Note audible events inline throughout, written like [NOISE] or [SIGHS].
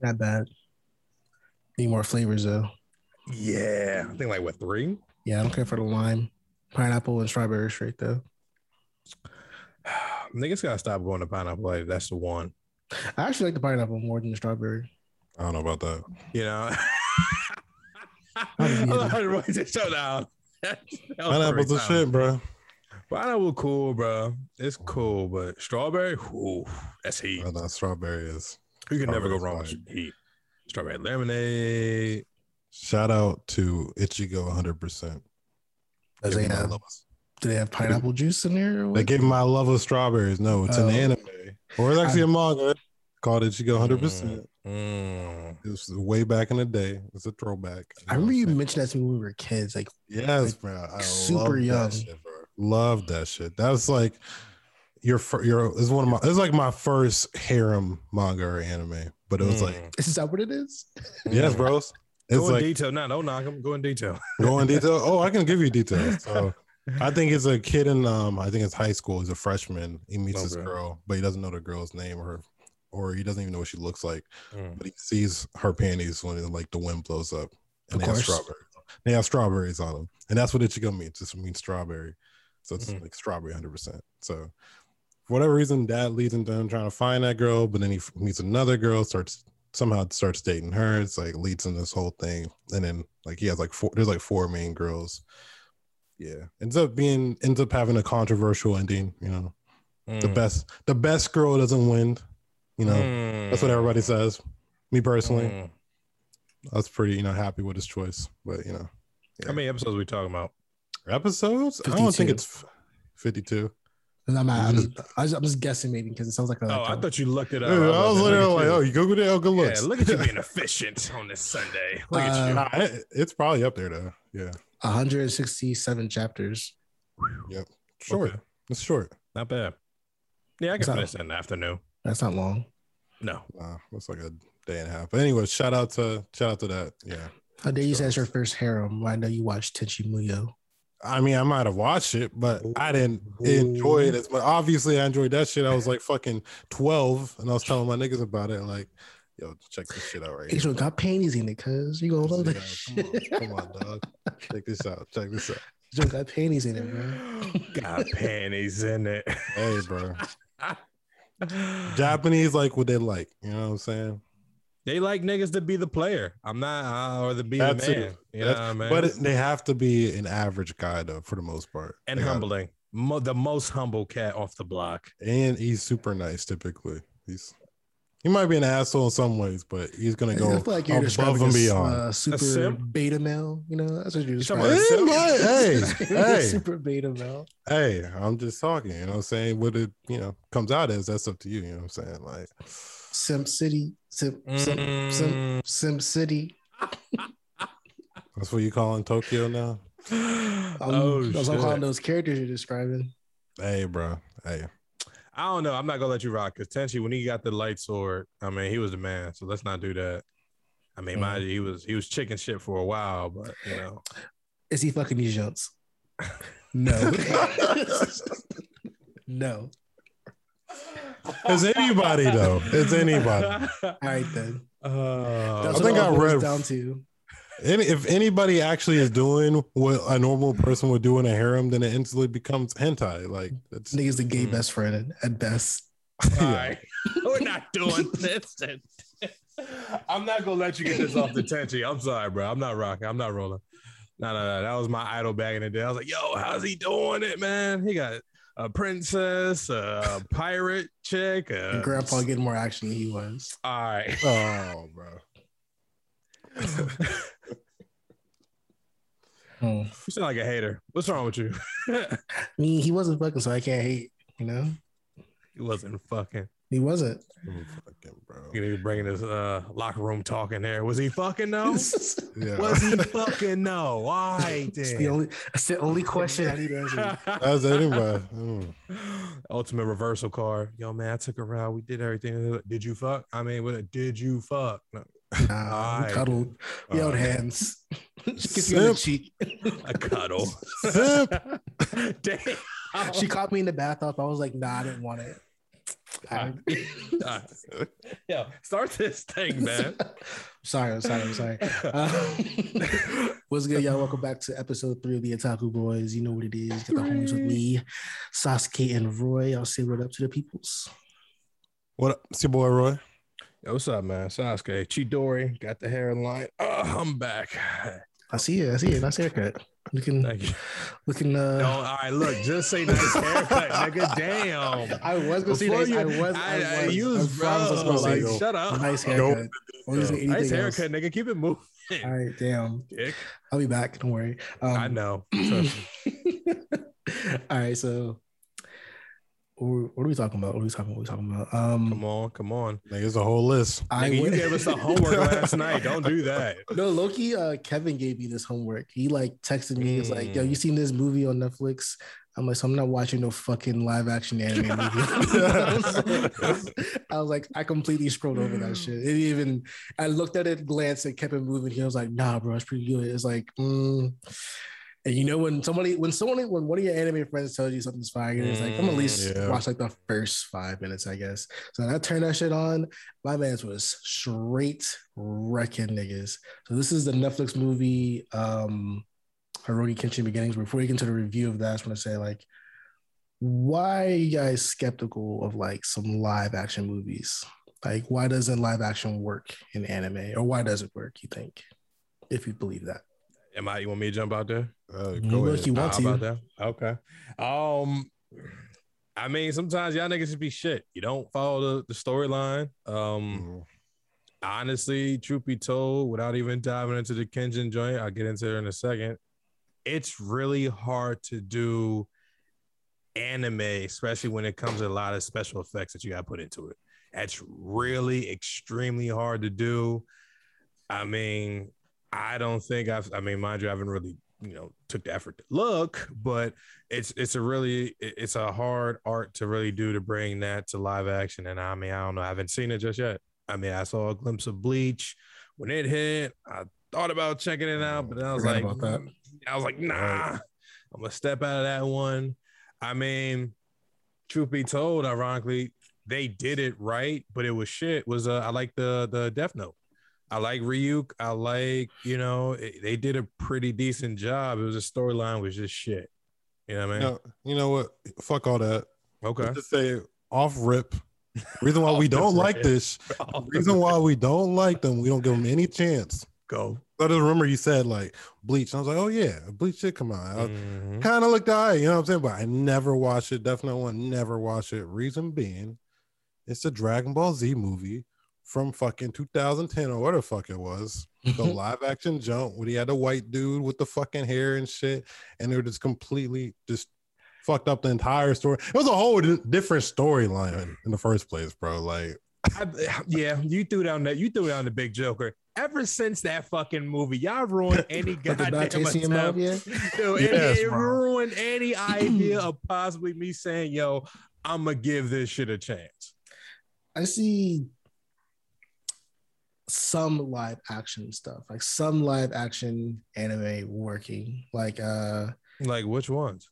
Not bad. Need more flavors though. Yeah, I think like what three? Yeah, I don't care for the lime, pineapple, and strawberry straight though. [SIGHS] Niggas gotta stop going to pineapple. Like that's the one. I actually like the pineapple more than the strawberry. I don't know about that. You know. How I'm you- not [LAUGHS] ready to shut down. [LAUGHS] That was Pineapple's the great shit, bro. Pineapple cool, bro. It's cool, but strawberry, ooh, that's heat. Oh, I know strawberry is. You can never go wrong with heat. Strawberry lemonade. Shout out to Ichigo 100. percent Does they have? Do they have pineapple juice in there? They what? gave my love of strawberries. No, it's Oh. an anime, or it's actually a manga called Ichigo 100. percent Mm. It was way back in the day. It's a throwback. I remember you mentioned that to me when we were kids. Like, Yes, bro. I super love young. That shit, bro. Love that shit. That was like your fir- your is one of my it's like my first harem manga or anime. But it was like Mm. is that what it is? yes, bros. It's Go in like detail. No, don't knock him. Go in detail. go in detail. Oh, I can give you details. [LAUGHS] So I think it's a kid in um I think it's high school. He's a freshman. He meets this girl, but he doesn't know the girl's name or or he doesn't even know what she looks like. Mm. But he sees her panties when like the wind blows up, and Of they have strawberries. They have strawberries on them, and that's what Ichigo means. It just means strawberry, so it's Mhm. like strawberry, hundred percent. So for whatever reason, that leads into him trying to find that girl, but then he meets another girl, starts somehow starts dating her. It's like leads in this whole thing, and then like he has like four. There's like four main girls. Yeah, ends up being ends up having a controversial ending. You know, the Mm. best the best girl doesn't win. You know, that's what everybody says. Me personally, Mm. I was pretty, you know, happy with his choice. But you know, How many episodes we talking about? episodes? I don't think it's fifty-two. And I'm, I'm, just, I'm just- I'm just guessing maybe because it sounds like a. Oh, like I a- thought you looked it up. I was like, literally like, oh, you. you googled it? Oh, good yeah, look at you being [LAUGHS] efficient on this Sunday. Look at Uh, you. Nah, it- it's probably up there though. Yeah, 167 chapters. Yep. Short. Okay. It's short. Not bad. Yeah, I can It's not- finish that in the afternoon. That's not long. No. Nah, that's like a day and a half. But anyway, shout out to shout out to that. Yeah, How dare you say it's your first harem? I know you watched Tenchi Muyo. I mean, I might have watched it, but I didn't enjoy it as much. Obviously, I enjoyed that shit. I was like fucking twelve, and I was telling my niggas about it. Like, yo, check this shit out right here. H got panties in it, cuz you gonna love Yeah, that come on, come on, dog. Check this out. Check this out. Joe got panties in it, bro. [LAUGHS] Got panties in it. Hey, bro. [LAUGHS] Japanese like what they like. You know what I'm saying? They like niggas to be the player. I'm not, uh, or the be That's the it. man. You know what I mean? But it, they have to be an average guy though, for the most part. and They humbling. Mo- the most humble cat off the block. and he's super nice. Typically, he's he might be an asshole in some ways, but he's gonna I go feel like you're above describing and a, beyond. uh, super simp? beta male. You know, that's what [LAUGHS] you're You talking describing. about Hey, hey, hey, super beta male. hey! I'm just talking. You know what I'm saying? What it you know comes out as that's up to you. You know what I'm saying? Like, Simp City, Simp, Simp, Mm. Simp, Simp City. that's what you calling Tokyo now? Um, oh, that's I'm shit. calling those characters you're describing. Hey, bro. Hey, I don't know. I'm not gonna let you rock because Tenchi, when he got the light sword, I mean, he was the man. So let's not do that. I mean, mind you, he was he was chicken shit for a while, but you know, Is he fucking these junks? [LAUGHS] No. [LAUGHS] [LAUGHS] no. It's anybody though. It's anybody. All right then. Uh, That's I think I all read- down to. Any, if anybody actually is doing what a normal person would do in a harem, then it instantly becomes hentai. Like that's Nigga's the gay Mm. best friend at best. all right. [LAUGHS] We're not doing this. [LAUGHS] I'm not gonna let you get this off the Tenchi. I'm sorry, bro. I'm not rocking. I'm not rolling. No, no, no. That was my idol back in the day. I was like, yo, how's he doing it, man? He got a princess, a pirate chick. A... Grandpa getting more action than he was. All right. [LAUGHS] oh, bro. [LAUGHS] Hmm. You sound like a hater. What's wrong with you? [LAUGHS] I mean, he wasn't fucking, so I can't hate. You know, he wasn't fucking. He wasn't. Mm, fucking bro. You know, bringing his uh, locker room talk in there. Was he fucking [LAUGHS] no? That's Yeah. Was he [LAUGHS] fucking no? Why? the only. That's the only question I need to answer. That's anybody. Mm. Ultimate reversal card. Yo, man, I took a out. We did everything. Did you fuck? I mean, what? Did you fuck? No, Nah, Alright. we cuddled. We held Uh, hands. [LAUGHS] she kissed me on the cheek. a cuddle. Damn. She caught me in the bathroom. I was like, nah, I didn't want it. Bad. [LAUGHS] Yo, start this thing, man. [LAUGHS] sorry, I'm sorry, I'm sorry. [LAUGHS] Uh, what's good, y'all? Welcome back to episode three of the Otaku Boys. You know what it is. Get the homies with me, Sasuke and Roy. I'll say what up to the peoples. What up? It's your boy Roy. Yo, what's up, man? Sasuke, Chidori, got the hairline. Oh, I'm back. I see it. I see it. Nice haircut. Looking, looking. Uh, No, all right, look, just say nice haircut, nigga. [LAUGHS] Damn. I was gonna say Before nice. you, I was. I, I, I, was. was promise I was like, shut up. nice haircut. Or is it Nice else? haircut, nigga. Keep it moving. All right, damn. Dick. I'll be back. Don't worry. Um, I know. [LAUGHS] Trust me. [LAUGHS] All right, so what what are we talking about? What are we talking about? What are we talking about? Um, Come on, come on. Like, it's a whole list. I Nigga, you gave us the homework last night. Don't do that. [LAUGHS] No, Loki. Uh, Kevin gave me this homework. He like texted me. He's like, "Yo, Mm. you seen this movie on Netflix?" I'm like, "So I'm not watching no fucking live action anime movie." I, was like, I was like, I completely scrolled over that shit. It even I looked at it, glanced, and kept it moving. He was like, "Nah, bro, it's pretty good." It's like, mm. And you know when somebody, when someone, when one of your anime friends tells you something's fire, it's like I'm at least Mm, yeah. watch like the first five minutes, I guess. So I turned that shit on. My man's was straight wrecking niggas. So this is the Netflix movie, um, Rurouni Kenshin Beginnings. Before we get into the review of that, I just want to say, like, why are you guys skeptical of like some live action movies? Like, why doesn't live action work in anime, or why does it work? You think, if you believe that? Am I? You want me to jump out there? Uh, go look, ahead. you want How to? about that? Okay. Um, I mean, sometimes y'all niggas should be shit. You don't follow the, the storyline. Um, Mm. honestly, truth be told, without even diving into the Kenshin joint, I'll get into it in a second. It's really hard to do anime, especially when it comes to a lot of special effects that you got to put into it. That's really extremely hard to do. I mean, I don't think I've. I mean, mind you, I haven't really, you know, took the effort to look, but it's it's a really it's a hard art to really do to bring that to live action. And I mean, I don't know, I haven't seen it just yet. I mean, I saw a glimpse of Bleach when it hit. I thought about checking it out, but then I was Forgot like, that. I was like, nah, I'm gonna step out of that one. I mean, truth be told, ironically, they did it right, but it was shit. Was uh, I like the the Death Note. I like Ryuk. I like you know it- they did a pretty decent job. It was a storyline was just shit. You know what I You mean? know, you know what? Fuck all that. Okay. Let's just say off rip. Reason why [LAUGHS] we don't like [LAUGHS] rip. this. Reason why we don't like them. We don't give them any chance. Go. I just remember you said like Bleach. I was like, oh yeah, Bleach did come out. I Mhm. kind of looked all right, you know what I'm saying? But I never watched it. Definitely one never watch it. Reason being, it's a Dragon Ball Z movie from fucking 2010 or what the fuck it was. The mm-hmm. live action jump where he had a white dude with the fucking hair and shit, and they were just completely just fucked up the entire story. It was a whole di- different storyline in the first place, bro. Like, I, yeah, you threw down that. You threw down the big Joker. Ever since that fucking movie, y'all ruined [LAUGHS] any But the bad goddamn taste in attempt. yeah. [LAUGHS] Dude, it, Yes, it bro. ruined any [CLEARS THROAT] idea of possibly me saying, "Yo, I'm gonna give this shit a chance." I see some live action stuff, like some live action anime working. Like uh Like which ones?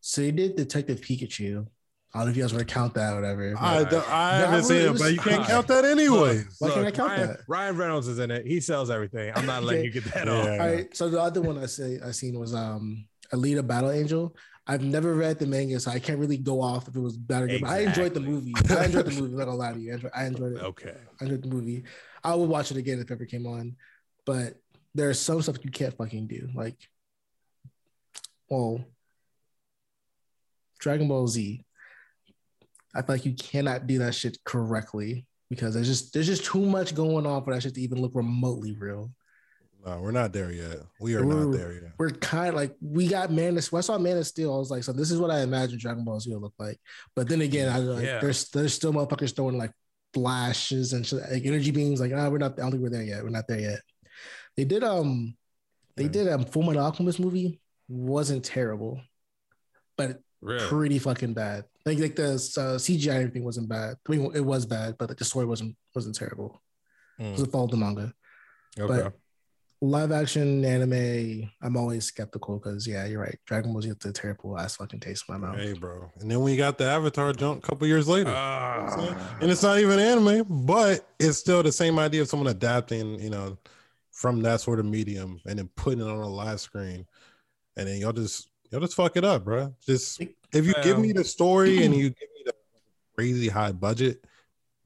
so they did Detective Pikachu. I don't know if you guys want to count that or whatever. I, don't- I haven't seen it it, was but you can't fine. count that anyway. Why can't I count Ryan, that? Ryan Reynolds is in it. He sells everything. I'm not letting you get that Yeah. off. All right. So the other one I say I seen was um Alita Battle Angel. I've never read the manga, so I can't really go off if it was bad or good. But I enjoyed the movie. I enjoyed the [LAUGHS] movie. I'm not gonna lie to you. I enjoyed, I enjoyed it. Okay. I enjoyed the movie. I would watch it again if it ever came on. But there's some stuff you can't fucking do. Like, well, Dragon Ball Z. I feel like you cannot do that shit correctly because there's just there's just too much going on for that shit to even look remotely real. No, we're not there yet. We are We're- not there yet. We're kind of like we got Man of when I saw Man of Steel. I was like, so this is what I imagine Dragon Ball Z will look like. But then again, I like Yeah. there's there's still motherfuckers throwing like flashes and shit, like energy beams. Like, ah, we're not. I don't think we're there yet. We're not there yet. They did um, they did um, Full Metal Alchemist movie wasn't terrible, but Really? pretty fucking bad. Like like the uh, CGI and everything wasn't bad. I mean, it was bad, but like the story wasn't wasn't terrible. Mm. It followed the manga. Okay. But live action anime, I'm always skeptical because yeah, you're right. Dragon Ball Z gets a terrible ass fucking taste in my mouth. Hey, bro. And then we got the Avatar jump a couple years later. Ah. and it's not even anime, but it's still the same idea of someone adapting, you know, from that sort of medium and then putting it on a live screen. And then y'all just y'all just fuck it up, bro. Just if you give me the story and you give me the crazy high budget,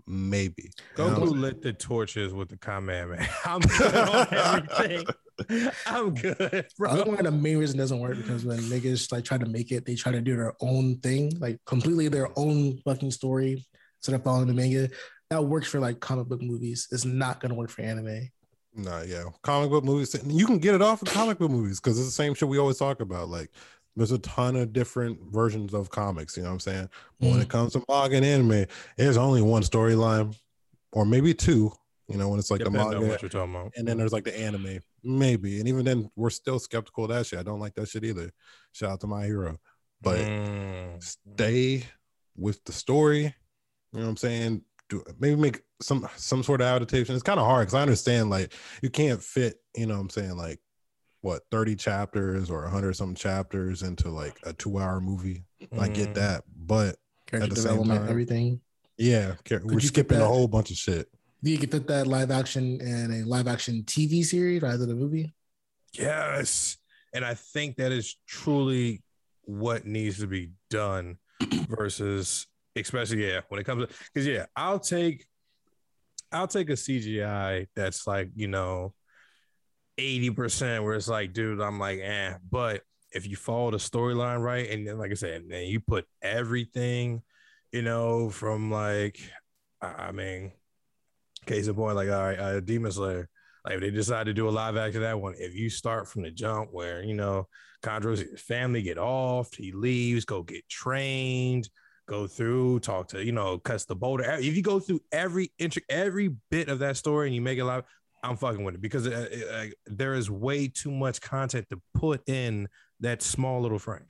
maybe. You know? Goku lit the torches with the Kamehameha. [LAUGHS] I'm good on everything. [LAUGHS] I'm good, I think one of the main reason doesn't work because when niggas like try to make it, they try to do their own thing, like completely their own fucking story instead of following the manga. That works for like comic book movies. It's not gonna work for anime. Nah, yeah. Comic book movies. You can get it off of comic book movies because it's the same shit we always talk about. Like, there's a ton of different versions of comics. You know what I'm saying? But when it comes to manga and anime, there's only one storyline, or maybe two. You know, when it's like Depends the manga, what you're talking about. and then there's like the anime, maybe. And even then, we're still skeptical of that shit. I don't like that shit either. Shout out to my hero, but Mm. stay with the story. You know what I'm saying? Do maybe make some some sort of adaptation. It's kind of hard because I understand like you can't fit, you know what I'm saying, like what 30 chapters or 100 some chapters into like a two hour movie. I get Mm. that, but Character the same time- everything. yeah, ca- we're you fit skipping a whole bunch of shit. You could fit that live action in a live action TV series rather than a movie. Yes. And I think that is truly what needs to be done [CLEARS THROAT] versus especially yeah, when it comes to because yeah, I'll take I'll take a CGI that's like, you know, 80% where it's like, dude, I'm like, eh. But if you follow the storyline right, and then like I said, then you put everything, you know, from like I mean, case in point, like all right, uh, Demon Slayer. Like if they decide to do a live action of that one, if you start from the jump where you know Condor's family get off, he leaves, go get trained, go through, talk to you know, cuts the boulder. If you go through every inch, every bit of that story and you make it live, I'm fucking with it because uh, uh, uh, there is way too much content to put in that small little frame.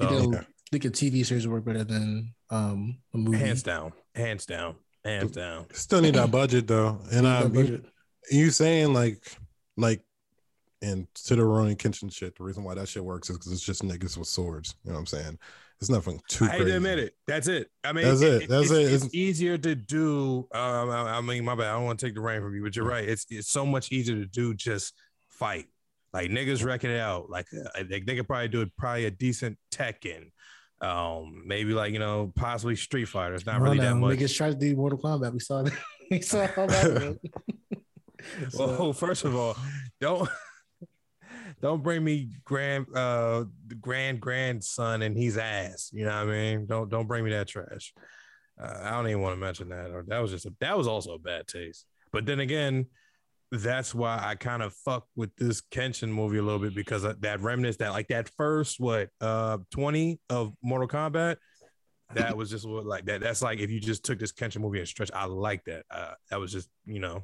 I So think, a- I think a TV series would work better than um, a movie. hands down, hands down, hands down. Still need that budget though. And I um, you, you saying like like and to the Ronin Kenshin shit, the reason why that shit works is because it's just niggas with swords. You know what I'm saying? It's nothing too I hate crazy. to admit it. That's it. I mean, That's it. That's it's, it. It's, It's- easier to do. Um, I, I mean, my bad. I don't want to take the rain from you, but you're right. It's it's so much easier to do just fight. Like niggas wrecking it out. Like uh, they, they could probably do it. Probably a decent Tekken. Um, maybe like you know, possibly Street Fighter. It's not Well, really that much. Niggas tried to do Mortal Kombat. We saw that. [LAUGHS] we saw all that. [LAUGHS] [LAUGHS] So, Well, first of all, don't don't bring me grand uh the grand grandson and he's ass. You know what I mean? Don't don't bring me that trash. Uh, I don't even want to mention that. Or that was just a, that was also a bad taste. But then again, that's why I kind of fuck with this Kenshin movie a little bit because that remnants that like that first what uh 20 of Mortal Kombat. That was just what like that. That's like if you just took this Kenshin movie and stretch. I like that. Uh, that was just you know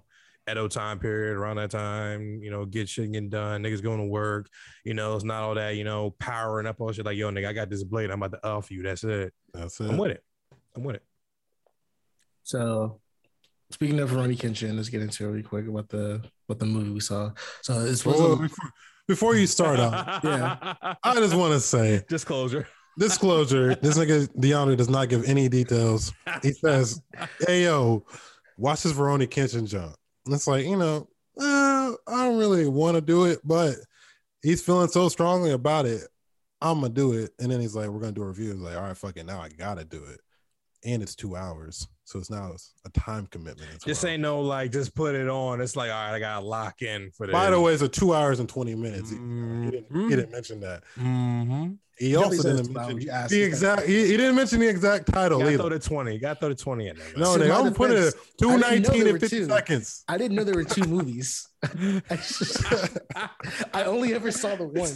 Edo time period around that time, you know, get shit getting done, niggas going to work, you know, it's not all that, you know, powering up all shit like, yo, nigga, I got this blade, I'm about to off you. That's it. That's it. I'm with it. I'm with it. so speaking of Ronnie Kenshin, let's get into it really quick about the what the movie we saw. So it's supposed Well, to, before, before you start out, uh, [LAUGHS] Yeah. I just want to say disclosure. disclosure: this nigga DeAndre does not give any details. He says, "Hey yo, watch this Rurouni Kenshin jump." And it's like you know, uh, I don't really want to do it, but he's feeling so strongly about it. I'm gonna do it, and then he's like, "We're gonna do a review." He's like, "All right, fucking now I gotta do it," and it's two hours, so it's now a time commitment. as This well. ain't no like just put it on. It's like, all right, I gotta lock in for this. By the way, it's a two hours and twenty minutes. He, he didn't, he didn't mention that. mm-hmm. He definitely also didn't mention the exact. He, he didn't mention the exact title gotta either. throw the 20. Gotta throw the 20 in there. man. No, To nigga, my I'm putting it defense, two I didn't know nineteen there and were fifty two. seconds. I didn't know there were two movies. [LAUGHS] I, just- I only ever saw the one.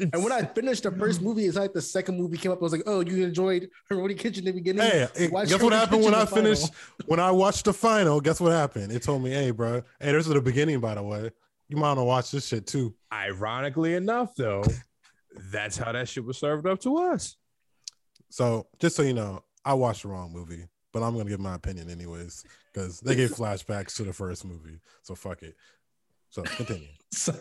[LAUGHS] And when I finished the first movie, it's like the second movie came up. I was like, "Oh, you enjoyed Ronnie Kenshin in the beginning." Hey, hey, Watch guess what Ronnie happened when I finished? When I watched the final, guess what happened? It told me, "Hey, bro, hey, this is the beginning, by the way. You might want to watch this shit too." Ironically enough, though, that's how that shit was served up to us. So, just so you know, I watched the wrong movie, but I'm gonna give my opinion anyways because they gave [LAUGHS] flashbacks to the first movie. So fuck it. So continue. [LAUGHS] So,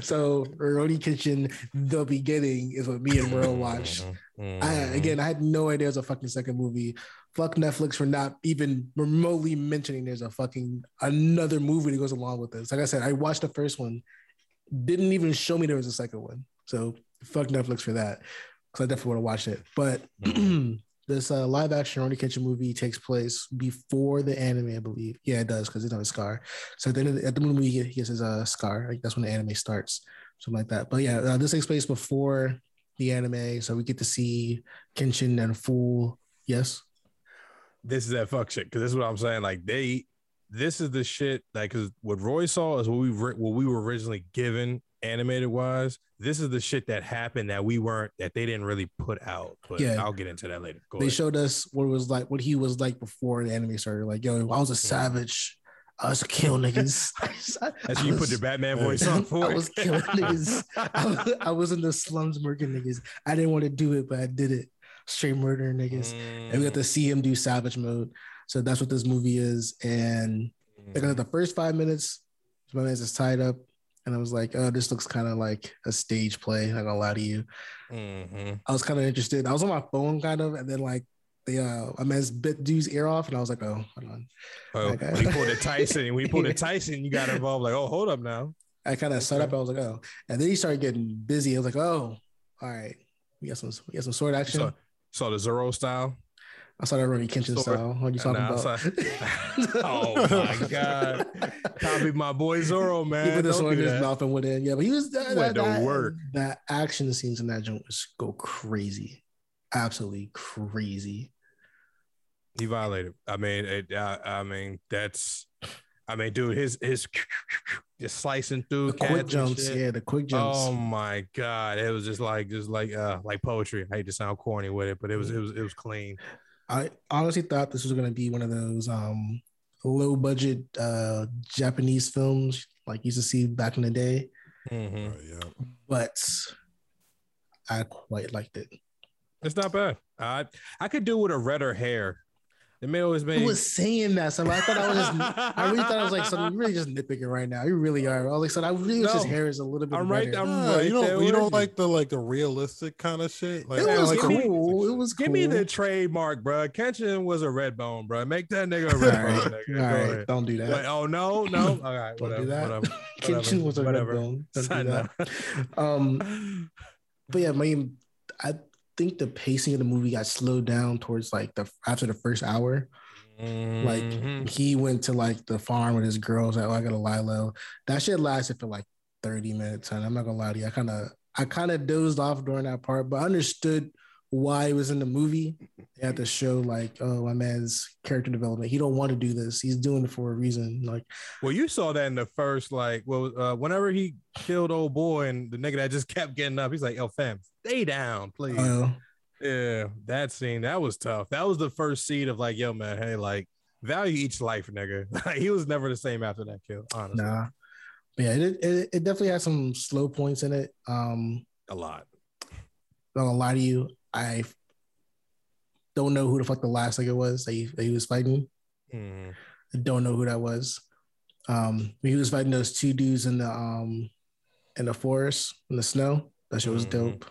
so Rurouni Kenshin, the beginning is what me and Merle watched. Mhm. I, again, I had no idea it was a fucking second movie. Fuck Netflix for not even remotely mentioning there's a fucking another movie that goes along with this. Like I said, I watched the first one, didn't even show me there was a second one. So fuck Netflix for that, because I definitely want to watch it. But [CLEARS THROAT] this uh, live action Rurouni Kenshin movie takes place before the anime, I believe. Yeah, it does because it's on a scar. So at the end of the, at the movie, he gets his uh, scar. Like, that's when the anime starts, something like that. But yeah, uh, this takes place before the anime, so we get to see Kenshin and full. Yes. this is that fuck shit because this is what I'm saying. Like they, this is the shit. Like because what Roy saw is what we re- what we were originally given animated wise. This is the shit that happened that we weren't that they didn't really put out. But Yeah. I'll get into that later. Go they ahead. showed us what it was like, what he was like before the anime started. Like, yo, I was a mm-hmm. savage. I was a kill niggas. [LAUGHS] [LAUGHS] That's you put was- the Batman voice on [LAUGHS] for I was killing niggas. I was, I was in the slums murking niggas. I didn't want to do it, but I did it. Straight murdering niggas. And we got to see him do savage mode. So that's what this movie is. And like the mm. first five minutes, my man's just tied up. And I was like, oh, this looks kind of like a stage play. Not gonna lie to you. Mhm. I was kind of interested. I was on my phone kind of, and then like the uh my man's bit dude's ear off, and I was like, oh, hold on. Oh, Okay. when you pulled a [LAUGHS] Tyson, when you pulled a Tyson, you got involved. Like, oh, hold up now. I kind of set up. I was like, oh, and then he started getting busy. I was like, oh, all right, we got some we got some sword action. So, so the Zoro style. I saw that Ronnie Kenshin style. What are you talking Nah, about? [LAUGHS] Oh [LAUGHS] my god! Copy my boy Zoro, He man. put the Don't sword in his mouth and went in. Yeah, but he was that, He that, that, work. that action scenes in that joint was go crazy, absolutely crazy. He violated. I mean, it, I, I mean, that's. I mean, dude, his his [LAUGHS] just slicing through The quick jumps, yeah, the quick jumps. Oh my god! It was just like just like uh like poetry. I hate to sound corny with it, but it was it was it was clean. I honestly thought this was gonna be one of those um low budget uh Japanese films like you used to see back in the day, Mhm. Right, yeah. but I quite liked it. It's not bad. I I could do with a redder hair. It may always I be. was saying that, so I thought I was just I really thought I was like, so you're really just nitpicking right now. You really are. I was like, so I really wish his hair is a little bit I'm right- redder. I'm Ah, right you don't there you don't you. like the like the realistic kind of shit. Like, it was like, the give me- cool. It was Give me the trademark, bro. Kenshin was a red bone, bro. Make that nigga a red All bone. right, nigga. all Go right, ahead. don't do that. Wait, oh no, no. [LAUGHS] All right, Don't whatever, do that. [LAUGHS] whatever. Kenshin was a red whatever. bone. Don't do that. Um, but yeah, I mean, I think the pacing of the movie got slowed down towards like the after the first hour. Like Mhm. he went to like the farm with his girls. Like, oh, I gotta lie low. That shit lasted for like 30 minutes. And I'm not gonna lie to you. I kind of I kind of dozed off during that part, but I understood why he was in the movie. They had to show like, oh, my man's character development. He don't want to do this. He's doing it for a reason. Like, Well, you saw that in the first, like, well, uh, whenever he killed old boy and the nigga that just [LAUGHS] kept getting up, he's like, "Yo, fam, stay down, please." uh, yeah, that scene that was tough. That was the first seed of like, "Yo, man, hey, like, value each life, nigga." [LAUGHS] He was never the same after that kill. Honestly, nah. But yeah, it, it, it definitely had some slow points in it. Um, a lot. not gonna lie to you, I don't know who the fuck the last nigga was that he, that he was fighting. Mhm. I don't know who that was. Um, he was fighting those two dudes in the um in the forest in the snow. That shit was Mhm. dope.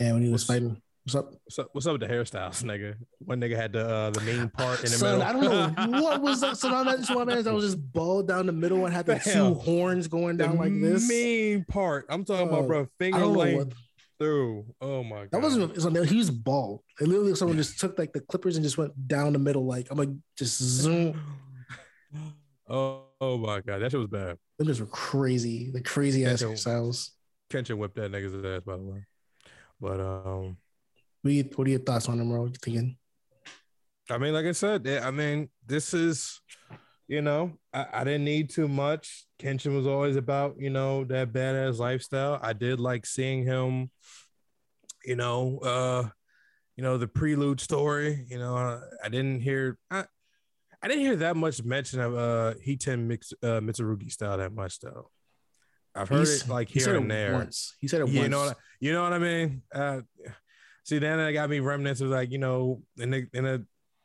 And when he was What's- fighting, what's up? What's up? What's up with the hairstyles, nigga? One nigga had the uh, the main [LAUGHS] part in the Son, middle. I don't know [LAUGHS] what was that. So man, so my man that was just bald down the middle and had the two horns going The down like this. main part. I'm talking about, Oh, bro. I Finger length what through. Oh my god. that wasn't. So he was bald. It literally someone just took like the clippers and just went down the middle. Like I'm like just zoom. [GASPS] oh, oh my god, that shit was bad. Them just were crazy. The crazy ass hairstyles. Kenshin whipped that nigga's ass, by the way. But um, What, are you, what are your thoughts on them, bro? What you thinking? I mean, like I said, I mean, this is, you know, I, I didn't need too much. Kenshin was always about, you know, that badass lifestyle. I did like seeing him, you know, uh, you know, the prelude story. You know, uh, I didn't hear, I, I didn't hear that much mention of uh Hiten Mix, uh, Mitsurugi style that much though. I've heard He's- it like he here said and it there. once. He said it You once. know what? You know what I mean? Uh, see, then it got me remnants of like you know, in the in a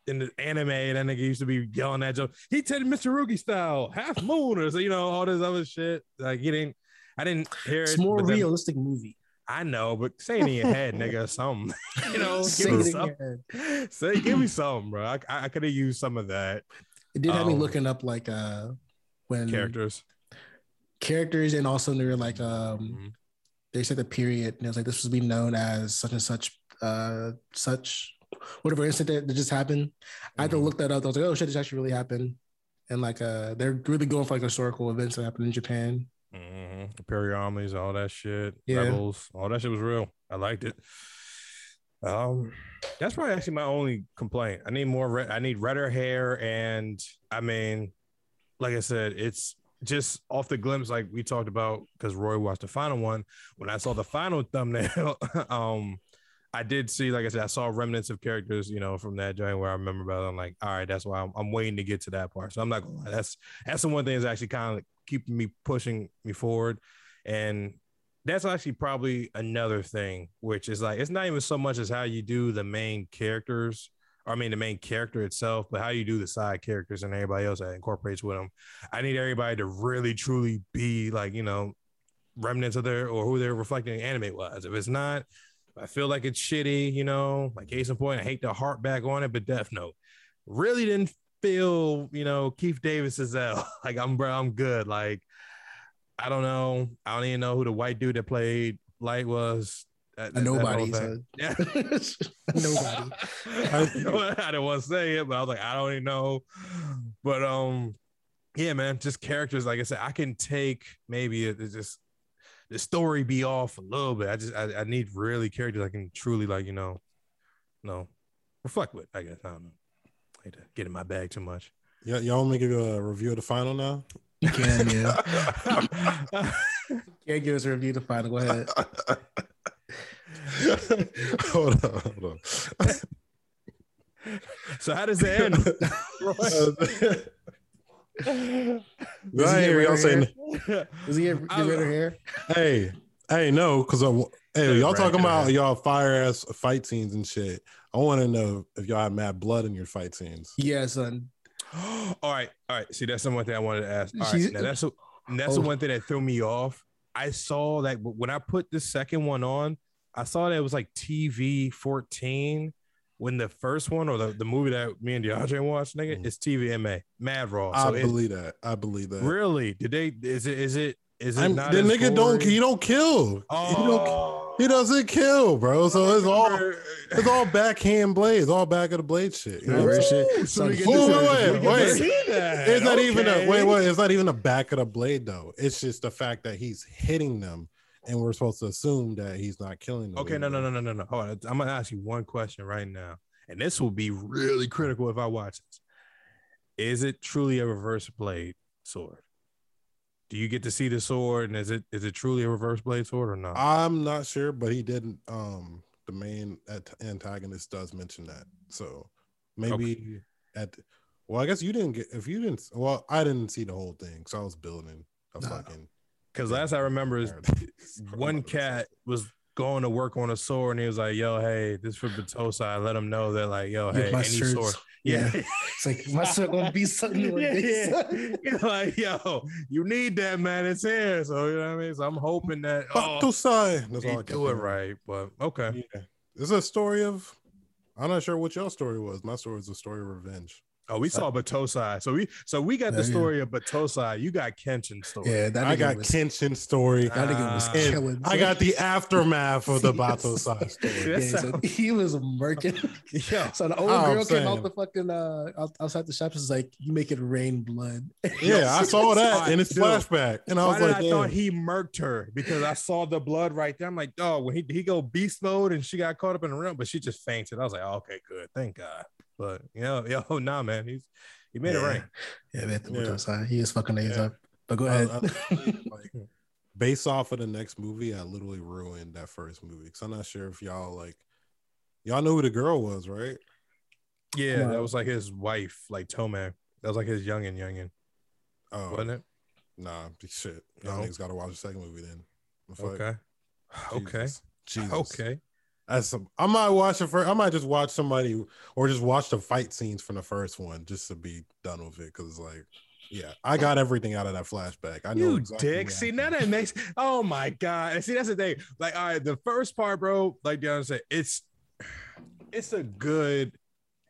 in the anime, that nigga used to be yelling that joke. He said Mitsurugi style, half moon, or so, you know, all this other shit. Like he didn't, I didn't hear it. It's more but then- realistic movie. I know, but say it in your head, nigga, something. [LAUGHS] you know, [LAUGHS] Say give me in something. your head. Say, give me something, bro. I, I could have used some of that It did have me Um, looking up like uh when characters. characters and also were like um Mhm. they said the period and it was like this was be known as such and such uh such whatever incident that just happened. I had to Mhm. look that up. I was like, oh shit, this actually really happened. And like uh they're really going for like historical events that happened in Japan. Mhm. Imperial armies, all that shit, Yeah. rebels, all that shit was real. I liked it. Um, that's probably actually my only complaint. I need more. Red, I need redder hair, and I mean, like I said, it's just off the glimpse, like we talked about, because Roy watched the final one. When I saw the final thumbnail, [LAUGHS] um, I did see, like I said, I saw remnants of characters, you know, from that joint where I remember about. It. I'm like, all right, that's why I'm, I'm waiting to get to that part. So I'm not gonna lie, that's that's the one thing that's actually kind of keeping me pushing me forward, and that's actually probably another thing, which is like it's not even so much as how you do the main characters, I mean the main character itself, but how you do the side characters and everybody else that incorporates with them. I need everybody to really truly be like you know remnants of their or who they're reflecting anime wise. If it's not, I feel like it's shitty, you know. Like case in point, I hate to harp back on it, but Death Note really didn't feel, you know, Keith Davis is out. [LAUGHS] like I'm bro, I'm good. Like I don't know. I don't even know who the white dude that played Light was. That- that- that nobody. So. Yeah. [LAUGHS] [LAUGHS] Nobody. I, I didn't want to say it, but I was like, I don't even know. But um, yeah, man, just characters. Like I said, I can take maybe it, it's just the story be off a little bit. I just I, I need really characters I can truly like you know, no, reflect with. I guess I don't know. I hate to get in my bag too much. Y- y'all want me to give a review of the final now? You can, yeah. [LAUGHS] Yeah, give us a review the final. Go ahead. [LAUGHS] hold on, hold on. so how does it end? [LAUGHS] I [LAUGHS] Does he get y'all red saying, hair? Does he get, get rid of hair? hey, hey, no, because I'm. hey, y'all talking about man. y'all fire ass fight scenes and shit. I want to know if y'all had mad blood in your fight scenes. Yeah, son. [GASPS] all right, all right. See, that's the one thing I wanted to ask. All She's- right, now that's the- that's the Oh. one thing that threw me off. I saw that when I put the second one on, I saw that it was like TV 14 when the first one or the, the movie that me and DeAndre watched, nigga, Mhm. it's TVMA, Mad Raw. I So it, believe that. I believe that. really, did they? Is it? Is it? Is it I'm, not? the as nigga don't gory? he don't kill. He don't Oh, he doesn't kill, bro. So it's all it's all backhand blades, all back of the blade shit. You know what I'm saying? shit. So we Wait, wait, we wait. to that. It's not even a wait, wait, it's not even a back of the blade though. It's just the fact that he's hitting them and we're supposed to assume that he's not killing them. Okay, no, no, no, no, no, no. Hold on. I'm gonna ask you one question right now, and this will be really critical if I watch this. Is it truly a reverse blade sword? Do you get to see the sword, and is it is it truly a reverse blade sword or not? I'm not sure, but he didn't um the main at- antagonist does mention that. So maybe at well, I guess you didn't get if you didn't well, I didn't see the whole thing, so I was building a Nah. fucking Because last I remember, is [LAUGHS] one cat was going to work on a sword, and he was like, "Yo, hey, this for Battosai." I let him know that, like, "Yo, hey, any shirts. sword." Yeah. yeah. [LAUGHS] It's like my son gonna be something [LAUGHS] like yeah, this. yeah. Like, yo, you need that, man. It's here. So you know what I mean. So I'm hoping that oh, Battosai. That's all I do it right. But okay, Yeah. It's a story of I'm not sure what your story was. My story is a story of revenge. Oh, we saw Battosai. So we so we got the Yeah, yeah. story of Battosai. You got Kenshin's story. Yeah, that I got was, Kenshin's story. that nigga was and killing. I got the aftermath of the [LAUGHS] Yes. Battosai story. Yeah, so he was murking. [LAUGHS] Yeah. [LAUGHS] So the old Oh, I'm girl came out the fucking uh outside the shop. Is like, you make it rain blood. Yeah, I saw that in his flashback, and I Why was did like, I Damn. thought he murked her? Because I saw the blood right there. I'm like, oh, when he he go beast mode and she got caught up in the room, but she just fainted. I was like, oh, okay, good, thank God. But you know, [LAUGHS] yo, nah, man, he's he made it right. yeah. man, Yeah. yeah. he is fucking niggas Yeah. up. But go ahead. I- [LAUGHS] like, [LAUGHS] based off of the next movie, I literally ruined that first movie because I'm not sure if y'all like y'all know who the girl was, right? Yeah, that was like his wife, like Tomoe. That was like his youngin' youngin, Oh, wasn't it? nah, shit. Y'all No. niggas got to watch the second movie then. The fuck? Okay. [SIGHS] Okay. Jesus. Jesus. Okay. That's some, I might watch it for. I might just watch somebody or just watch the fight scenes from the first one just to be done with it. Because like, yeah, I got everything out of that flashback. I know You exactly dick. See, now that makes oh my god. See, that's the thing. Like, all right, the first part, bro, like Deanna said, it's it's a good,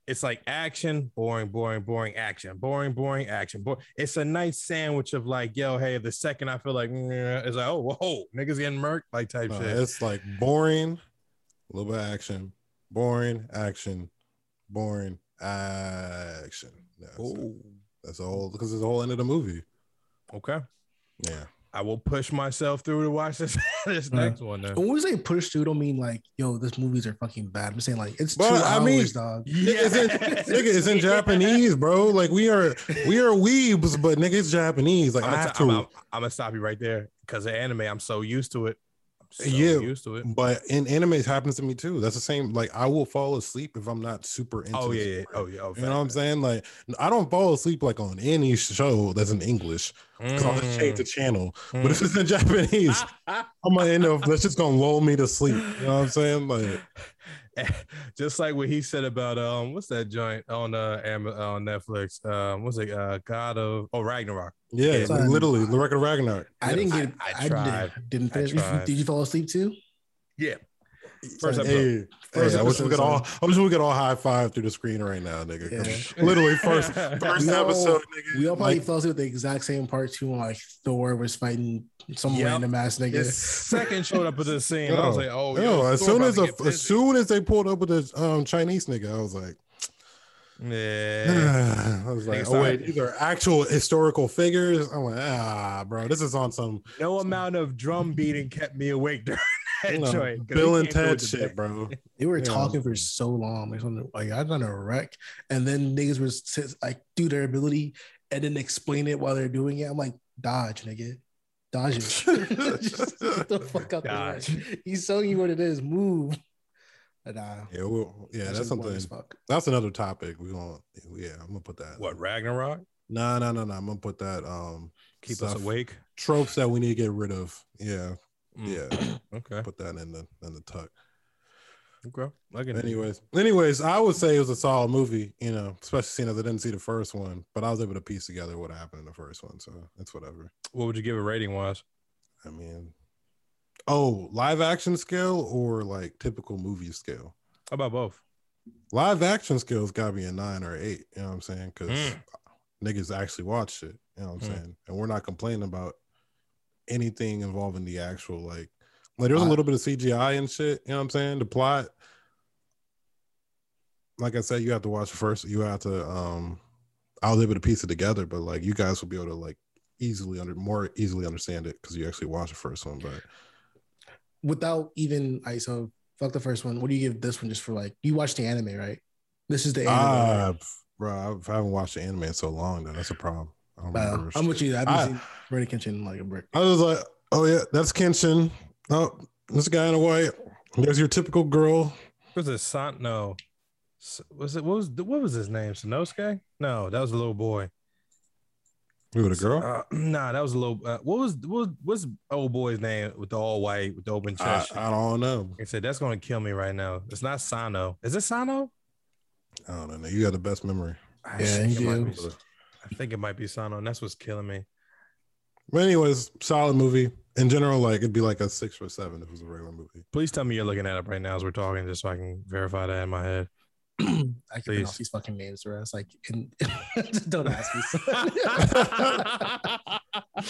it's like action, boring, boring, boring, action, boring, boring, action. Boring. It's a nice sandwich of like, yo, hey, the second I feel like mm, it's like, oh, whoa, niggas getting murked, like type No, shit. it's like boring, a little bit of action, boring action, boring action. That's, it. Ooh, that's the whole because it's the whole end of the movie. okay. Yeah, I will push myself through to watch this [LAUGHS] this Yeah. next one then. When we say push through, don't mean like, yo, this movies are fucking bad. I'm saying like it's But, two I hours, mean, dog. it's in, [LAUGHS] nigga, it's in Japanese, bro. Like we are, we are weebs, but nigga, it's Japanese. Like I'm I gonna, have t- I'm. I'm, I'm gonna stop you right there because of anime. I'm so used to it. So Yeah. used to it. But in anime, it happens to me too. That's the same. Like I will fall asleep if I'm not super into. It. Oh yeah, yeah. Oh yeah. Oh, You know what I'm saying? Like I don't fall asleep like on any show that's in English. Cause I'll just change the channel. But if it's in [LAUGHS] Japanese, Mm. [LAUGHS] I'm gonna end up that's just gonna lull me to sleep. You know what I'm saying? Like [LAUGHS] [LAUGHS] just like what he said about um, what's that joint on uh on Netflix? Um, what's it? Uh, God of oh Ragnarok. yeah, Yeah. like, literally the record of Ragnarok. I didn't get. I- I I, tried. did, not I finish. tried. Did you fall asleep too? Yeah. First Hey, episode. First Hey, I wish we could all I wish we could all high five through the screen right now, nigga. Yeah. [LAUGHS] Literally first [LAUGHS] first We all- episode, nigga. We all probably like, fell asleep with the exact same part too. When like Thor was fighting some Yep. random ass nigga. Second showed up at the scene. I was like, oh, yo, yo, as Thor soon as a, as soon as they pulled up with the um, Chinese nigga, I was like, yeah. [SIGHS] I was like, oh wait, these are actual historical figures. I'm like, ah, bro, this is on some No amount of drum beating kept me awake during that you know, Bill and Ted shit, bro. They were Yeah. talking for so long. Like, something, like I done a wreck, and then niggas were sit- like do their ability and then explain it while they're doing it. I'm like, dodge, nigga, dodge it. [LAUGHS] Just get the fuck out Dodge. the. He's showing you what it is. Move. But nah, Yeah, well, yeah, that that's something. That's another topic. We're gonna, yeah, I'm gonna put that. What Ragnarok? No, no, no, no. I'm gonna put that. Um, Keep stuff- us awake. Tropes that we need to get rid of. Yeah, yeah. [COUGHS] Okay. Put that in the in the tuck. Okay. I Anyways, anyways, I would say it was a solid movie. You know, especially seeing as I didn't see the first one, but I was able to piece together what happened in the first one. So it's whatever. What would you give it rating wise? I mean, oh, live action scale or like typical movie scale? How about both? Live action skills got to be a nine or eight. You know what I'm saying? Because Mm. niggas actually watch it. You know what I'm Mm. saying? And we're not complaining about anything involving the actual like. Like there's a little bit of CGI and shit. You know what I'm saying? The plot. Like I said, you have to watch first. You have to. um I was able to piece it together, but like you guys will be able to like easily under more easily understand it because you actually watch the first one. But Without even, I so fuck the first one. What do you give this one just for like? You watched the anime, right? This is the anime. right? Ah, bro, I haven't watched the anime in so long. Though that's a problem. I don't Wow. remember I'm with you. I haven't I- seen Rurouni Kenshin like a brick. I was like, oh yeah, that's Kenshin. Oh, this guy in a white. There's your typical girl. Was it Son? No. Was it what was what was his name? Sanosuke? No, that was a little boy. Who a girl? Uh, nah, that was a little. Uh, what was what was what's old boy's name with the all white with the open chest? I don't know. I said that's gonna kill me right now. It's not Sano. Is it Sano? I don't know. You got the best memory. I Yeah, you do. Be- I think it might be Sano, and that's what's killing me. But anyways, solid movie. In general, like it'd be like a six or seven if it was a regular movie. Please tell me you're looking at it right now as we're talking, just so I can verify that in my head. [CLEARS THROAT] I can Please. pronounce these fucking names, the rest. Like, in, [LAUGHS] don't ask me. [LAUGHS]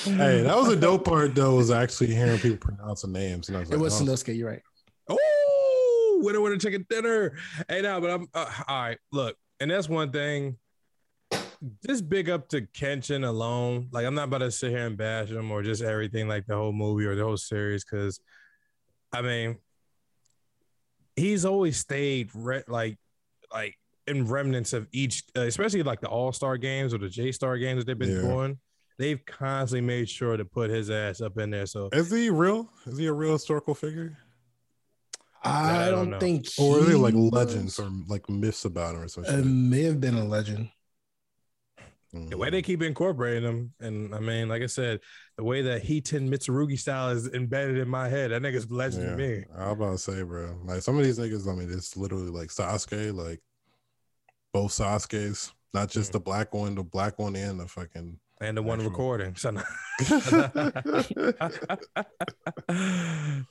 Hey, that was a dope part though. Was actually hearing people pronounce the names, and I was like, it like, was oh, Sanosuke. You're right. Oh, winner, winner, chicken dinner. Hey, now, but I'm uh, all right. Look, and that's one thing. Just big up to Kenshin alone. Like, I'm not about to sit here and bash him or just everything like the whole movie or the whole series because, I mean, he's always stayed re- like, like in remnants of each, uh, especially like the All Star games or the J Star games that they've been Yeah. doing. They've constantly made sure to put his ass up in there. So Is he real? Is he a real historical figure, I, I don't don't, think. or is he it like legends or like myths about him or something? It may have been a legend. The way they keep incorporating them, and I mean, like I said, the way that Hiten Mitsurugi style is embedded in my head, that nigga's legend to me. I was about to say, bro. Like some of these niggas, I mean, it's literally like Sasuke, like both Sasuke's, not just Mm. the black one, the black one and the fucking. And the one Actual- recording. So, nah. [LAUGHS]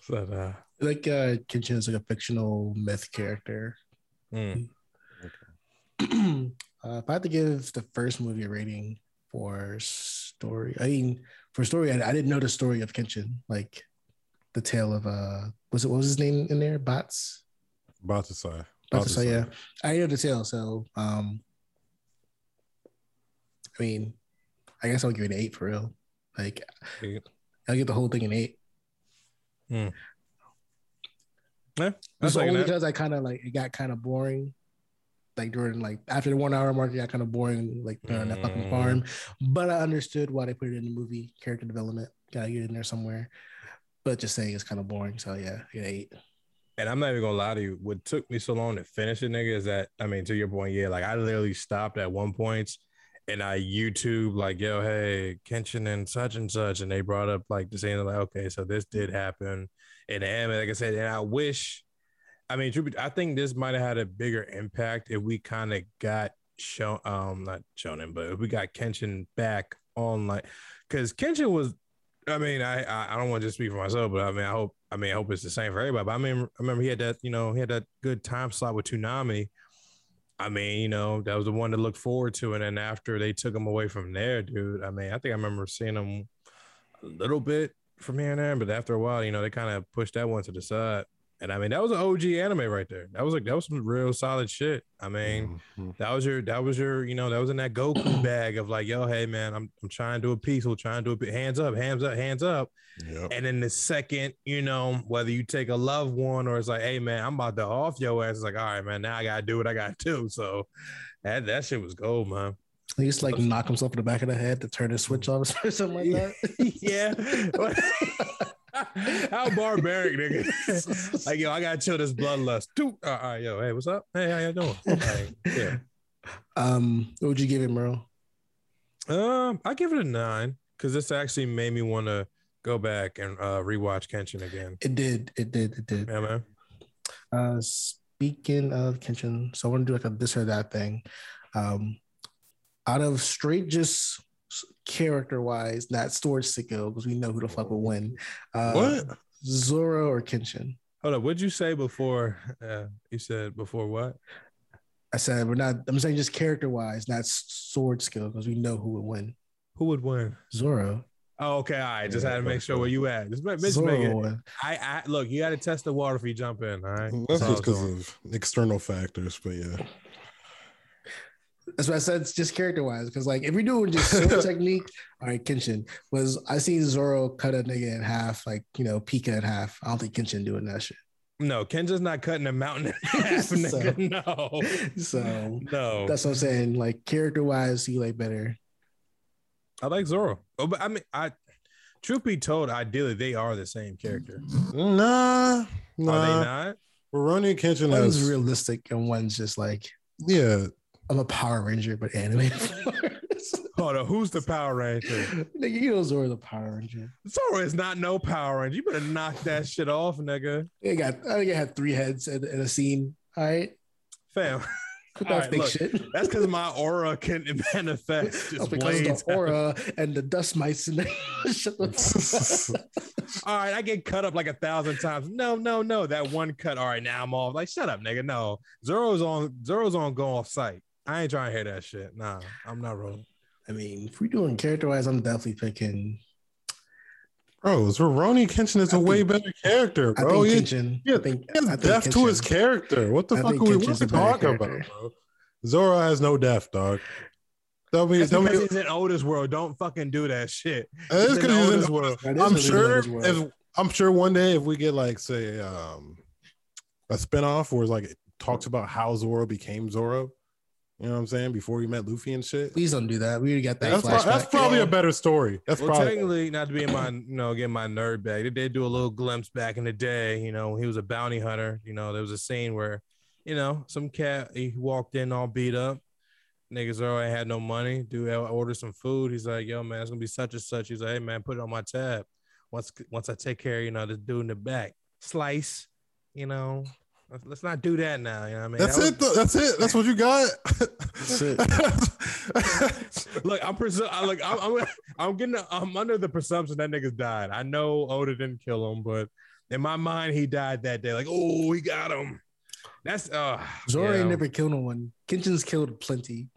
so nah. Like uh Kenshin is like a fictional myth character. Mm. [CLEARS THROAT] uh, if I had to give the first movie a rating for story, I mean for story, I, I didn't know the story of Kenshin, like the tale of uh was it what was his name in there? Bots? About to say. About to say, yeah. I know the tale, so um I mean, I guess I'll give it an eight for real. Like Eight. I'll give the whole thing an eight. Yeah, that's like only because I kind of like it got kind of boring. Like during like after the one hour mark, it got kind of boring, like on that fucking Mm. farm. But I understood why they put it in the movie. Character development, gotta get in there somewhere. But just saying it's kind of boring. So yeah, yeah, eight. And I'm not even gonna lie to you. What took me so long to finish it, nigga, is that I mean, to your point, yeah, like I literally stopped at one point and I YouTube like, yo, hey, Kenshin and such and such, and they brought up like the saying like, okay, so this did happen in the anime, like I said, and I wish, I mean, I think this might have had a bigger impact if we kind of got shown, um, not shown him, but if we got Kenshin back on like, because Kenshin was I mean, I I, I don't want to just speak for myself, but I mean, I hope I mean, I hope it's the same for everybody. But I mean, I remember he had that, you know, he had that good time slot with Toonami. I mean, you know, that was the one to look forward to. And then after they took him away from there, dude, I mean, I think I remember seeing him a little bit from here and there, but after a while, you know, they kind of pushed that one to the side. And I mean, that was an OG anime right there. That was like that was some real solid shit. I mean, Mhm. that was your that was your you know that was in that Goku [CLEARS THROAT] bag of like yo hey man I'm I'm trying to do a peaceful trying to do a hands up hands up hands up Yep. and then the second you know whether you take a loved one or it's like hey man I'm about to off your ass it's like all right man now I gotta do what I gotta do so that that shit was gold man He used to like knock himself in the back of the head to turn his switch off or [LAUGHS] something like that. [LAUGHS] yeah [LAUGHS] [LAUGHS] how barbaric nigga [LAUGHS] like yo I gotta chill this bloodlust Dude, all right yo hey what's up hey how you doing Like, yeah Um, what would you give it, Merle? Um, I give it a nine because this actually made me want to go back and uh, rewatch Kenshin again. It did, it did, it did. Yeah, man. Uh, speaking of Kenshin, so I want to do like a this or that thing. Um, out of straight just character wise, not storage skill, because we know who the fuck will win. Uh, What? Zoro or Kenshin? Hold up. What'd you say before? Uh, you said before what? I said we're not. I'm saying just character wise, not sword skill, because we know who would win. Who would win? Zoro. Oh, okay. All right. Just Yeah, had to make sure where you at. Just, make- just Zoro make it. win. I, I look. You got to test the water if you jump in. All right. That's all just because of external factors, but yeah. That's what I said. It's just character wise, because like if we're doing just [LAUGHS] sword technique, all right, Kenshin was. I seen Zoro cut a nigga in half, like you know, Pica in half. I don't think Kenshin doing that shit. No, Kenshin's not cutting a mountain in [LAUGHS] half, nigga. [LAUGHS] No. So No. that's what I'm saying. Like character wise, he like better. I like Zoro. Oh, but I mean, I. Truth be told, ideally they are the same character. Nah, Are nah. they not? Rurouni Kenshin One's has realistic and one's just like yeah. I'm a Power Ranger, but animated. [LAUGHS] Hold on, who's the Power Ranger? Nigga, you know Zoro's a Power Ranger. Zoro is not no Power Ranger. You better knock that shit off, nigga. They got. I think it had three heads in, in a scene. All right, Fam, [LAUGHS] All right, look, shit. that's because my aura can [LAUGHS] manifest. Just because of the aura and the dust mites and the shut the fuck up. All right, I get cut up like a thousand times. No, no, no. That one cut. All right, now I'm off. Like, shut up, nigga. No, Zoro's on. Zoro's on go off site. I ain't trying to hear that shit. Nah, I'm not rolling. I mean, if we're doing character wise, I'm definitely picking. Bro, Rurouni Kenshin is a I way better character, I bro. think Kenshin. yeah, I think, he I think depth to his character. What the I fuck are we, what Kenshin's are a we better talking about, bro? Zoro has no depth, dog. Tell me, That's tell me. because he's in Oda's world. Don't fucking do that shit. It is He's in 'cause he's in this world. That is I'm because sure world. if I'm sure one day if we get like say um a spinoff where it's like it talks about how Zoro became Zoro, you know what I'm saying? Before he met Luffy and shit. Please don't do that. We already got that That's, pro- flashback. that's probably Well- a better story. That's Well, probably technically, not to be in my, you know, get my nerd bag. They did do a little glimpse back in the day. You know, when he was a bounty hunter. You know, there was a scene where, you know, some cat he walked in all beat up. Niggas already had no money. Dude I ordered some food. He's like, yo, man, it's gonna be such and such. He's like, hey man, put it on my tab. Once once I take care of, you know, the dude in the back. Slice, you know. Let's, let's not do that now. You know what I mean? That's That it. Though. That's it. That's what you got. That's it. [LAUGHS] look, I'm presu- I, look, I'm, I'm I'm getting I'm under the presumption that niggas died. I know Oda didn't kill him, but in my mind, he died that day. Like, oh, we got him. That's uh Zoro yeah. ain't never killed no one. Kenshin's killed plenty.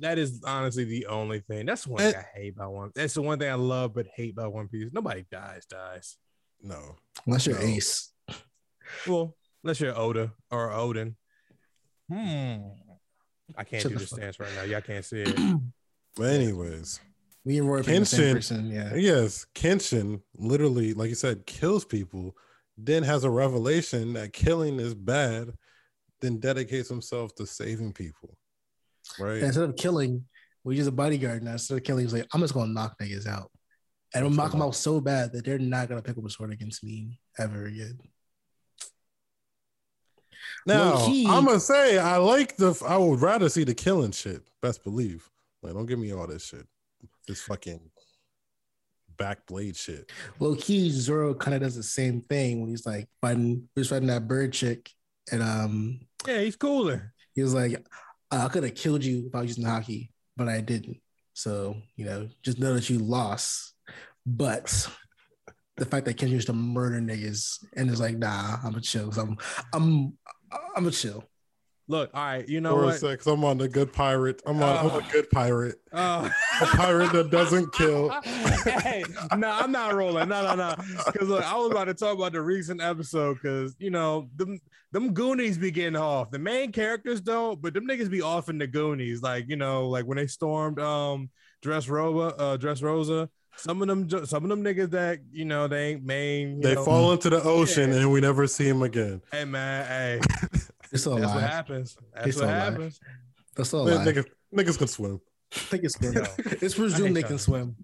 that is honestly the only thing. That's the one Eh. thing I hate about one. That's the one thing I love but hate about One Piece. Nobody dies, dies. no. Unless you're No. Ace. Well, unless you're Oda or Oden. Hmm. I can't Shut do the the stance right now. Y'all can't see it. [CLEARS THROAT] [CLEARS THROAT] But anyways, Me and Roy picked the same Kenshin. person. Yeah. yes, Kenshin literally, like you said, kills people. Then has a revelation that killing is bad. Then dedicates himself to saving people. Right. And instead of killing, we use a bodyguard now. Instead of killing, he's like, I'm just gonna knock niggas out. And I'm That's knock them out so bad that they're not gonna pick up a sword against me ever again. Now Low-key- I'm gonna say I like the. I would rather see the killing shit. Best believe. Like, don't give me all this shit. This fucking back blade shit. Low key, Zoro kind of does the same thing when he's like fighting, He's was fighting that bird chick, and um, yeah, he's cooler. he was like, I could have killed you if I was using Haki, but I didn't. So you know, just know that you lost. But the fact that Kenshin used to murder niggas and is like, nah, I'm a chill. I'm, I'm, I'm a chill. Look, all right, you know For a what? sec, 'cause I'm on the good pirate. I'm on. I'm Oh. a good pirate. Uh, [LAUGHS] A pirate that doesn't kill. hey, no, I'm not rolling. No, no, no. Because look, I was about to talk about the recent episode because you know them them Goonies be getting off. The main characters don't, but them niggas be off in the Goonies. Like you know, like when they stormed um Dressrosa, uh, Dressrosa. Some of them, some of them niggas that you know they ain't main. They know, fall into the ocean Yeah. and we never see him again. Hey man, hey, [LAUGHS] It's still that's what alive. happens. That's It's what alive. happens. They're still Man, alive. niggas, niggas can swim. [LAUGHS] I think it's swim. It's presumed hate they y'all. can swim.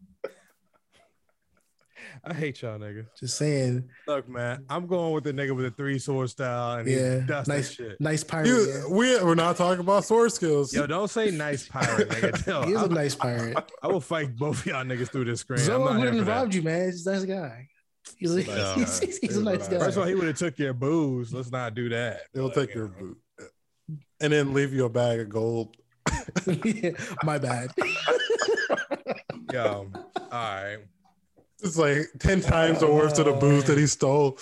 [LAUGHS] I hate y'all niggas. Just saying. Look, man, I'm going with the nigga with the three sword style and Yeah, he's nice- shit. Nice pirate. You, yeah. we, we're not talking about sword skills. Yo, don't say nice pirate, nigga. [LAUGHS] Yo, He is I, a nice pirate. I will fight both of y'all niggas through this screen. I'm Zoro not wouldn't for that. robbed you, man. He's a nice guy. He's, a, [LAUGHS] Nice he's, guy. he's, he's a nice nice. guy. First of all, he would have took your booze. Let's not do that. He'll But, take you your know. boot and then leave you a bag of gold. Yeah, My bad. Yo, all right. It's like 10 times the worth of the booze that he stole.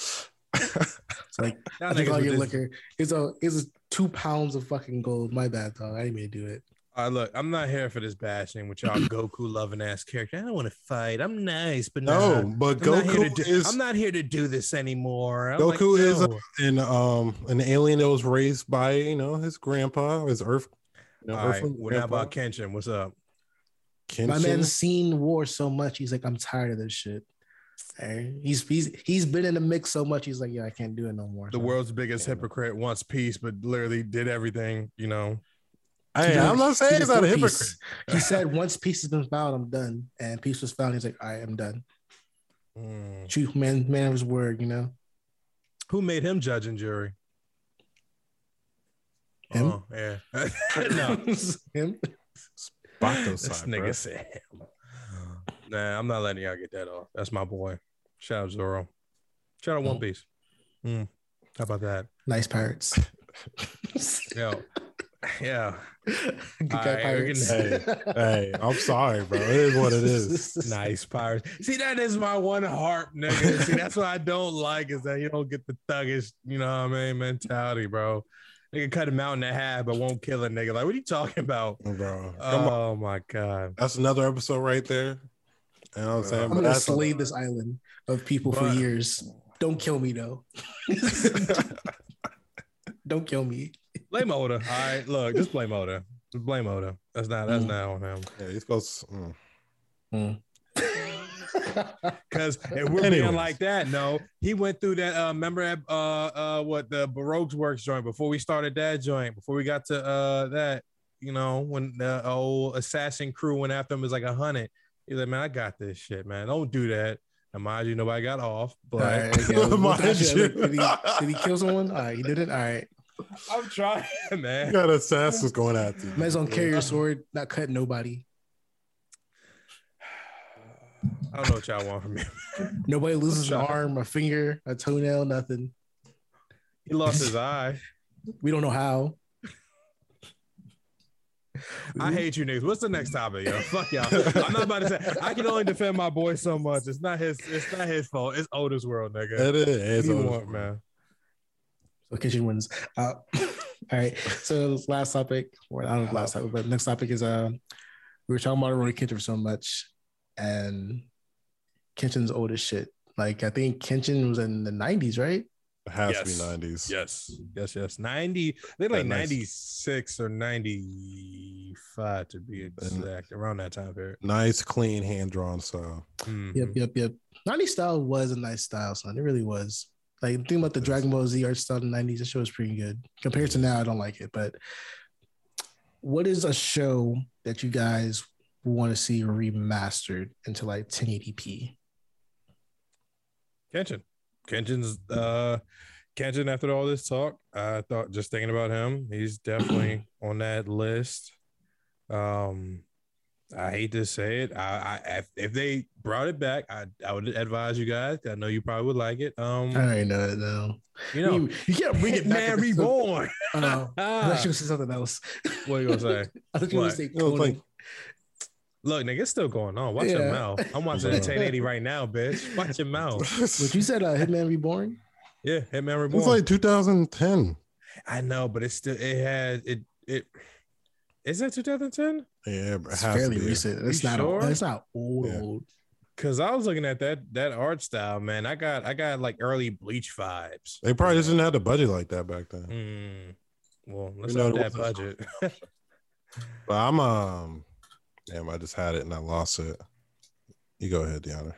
It's like [LAUGHS] I think all with your this- liquor is a is two pounds of fucking gold. My bad, dog. I didn't mean to do it. All right, look, I'm not here for this bashing with y'all [CLEARS THROAT] Goku loving ass character. I don't want to fight. I'm nice, but No, nah. but I'm not to Goku do, is I'm not here to do this anymore. I'm Goku like, is a- an um an alien that was raised by you know his grandpa, his Earth. You know, All right, Earthling what grandpa, about Kenshin? What's up? Kenshin. My man's seen war so much. He's like, I'm tired of this shit. And he's he's he's been in the mix so much. He's like, yeah, I can't do it no more. The So, world's biggest Yeah. hypocrite wants peace, but literally did everything, you know. Hey, Yeah, I'm not saying he he's not a hypocrite. peace. He said, once peace has been found, I'm done. And peace was found. He's like, I am done. Mm. True man, man of his word. You know. Who made him judge and jury? Him? Oh, yeah. [LAUGHS] [LAUGHS] no, Him. Bato [LAUGHS] this nigga bro. said him. Nah, I'm not letting y'all get that off. That's my boy. Shout out Zoro. Shout out One Mm. Piece. Mm. How about that? Nice pirates. [LAUGHS] Yo, yeah. [LAUGHS] Good guy right, we're pirates. getting- Hey, I'm sorry, bro. It is what it is. Nice pirates. See, that is my one harp, nigga. See, that's what I don't like is that you don't get the thuggish, you know what I mean, mentality, bro. Nigga cut a mountain in half, but won't kill a nigga. Like, what are you talking about? Bro, come on. Oh my god. That's another episode right there. You know what I'm saying? I'm But gonna that's slay this island of people for years. Don't kill me though. [LAUGHS] Don't kill me. Blame Oda. [LAUGHS] All right, look, just blame Oda. Just blame Oda. That's not that's Mm. not on him. yeah, he's supposed. mm. [LAUGHS] Because if we're Anyways. being like that, no, he went through that. Uh, remember that? Uh, uh, what the Baroque's Works joint before we started that joint. Before we got to uh that, you know, when the old assassin crew went after him was like a hundred. He's like, man, I got this shit, man. Don't do that. And mind you, nobody got off, but All right, okay. We'll- we'll Mind you. Did he, did he kill someone? All right, he did it. All right. I'm trying, [LAUGHS] man. You man. got assassins going at you. Man's gonna carry your sword, not cut nobody. I don't know what y'all want from me. [LAUGHS] Nobody loses an arm, a finger, a toenail, nothing. He lost his eye. We don't know how. I hate you niggas. What's the next topic, yo? [LAUGHS] Fuck y'all. I'm not about to say I can only defend my boy so much. It's not his. It's not his fault. It's Oda's world, nigga. It is. It's do you over. want, man? So Kenshin wins. Uh, [COUGHS] all right. So last topic, or I don't know last topic, but next topic is uh we were talking about Roy Kitchen so much, and Kenshin's old as shit. Like I think Kenshin was in the nineties, right? It has Yes. to be nineties. Yes, yes, yes. Ninety. They're like nice- ninety six or ninety five to be exact. Around that time period. Nice, clean, hand drawn style. Mhm. Yep, yep, yep. 90s style was a nice style, son. It really was. Like think about the Dragon Ball Z art style in the 90s, the show was pretty good. Compared to now, I don't like it. But what is a show that you guys want to see remastered into like 1080p? Kenshin. Kenshin's uh Kenshin after all this talk, I thought just thinking about him, he's definitely [CLEARS THROAT] on that list. Um I hate to say it. I, I if, if they brought it back, I, I would advise you guys. I know you probably would like it. Um, I already know it though. you know, you, you can't bring it back. man if it's- reborn. [LAUGHS] I thought Ah, you were [LAUGHS] say something else. what are you gonna say? [LAUGHS] I thought you were What? gonna say It was Conan. like- Look, nigga, it's still going on. Watch your mouth. I'm watching 1080 right now, bitch. Watch your mouth. [LAUGHS] But you said uh, Hitman Reborn? Yeah, Hitman Reborn. It's like 2010. I know, but it's still it had it it is that 2010? Yeah, but It's has to fairly be. recent. It's You not sure? it's not old Yeah. old. Cause I was looking at that that art style, man. I got I got like early bleach vibes. They probably just didn't have the budget like that back then. Mm. Well, let's know, that [LAUGHS] budget. [LAUGHS] But I'm um, damn, I just had it and I lost it. You go ahead, Deanna.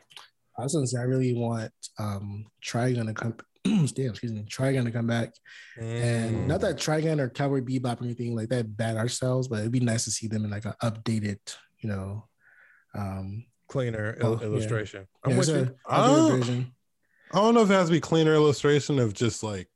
I was gonna say I really want um Trigun to come [CLEARS THROAT] damn, excuse me, Trigun to come back. And Mm. not that Trigun or Cowboy Bebop or anything like that bad art styles, but it'd be nice to see them in like an updated, you know, um cleaner Oh, il- yeah. illustration. I'm yeah, with you. a updated Oh. I don't know if it has to be cleaner illustration of just like,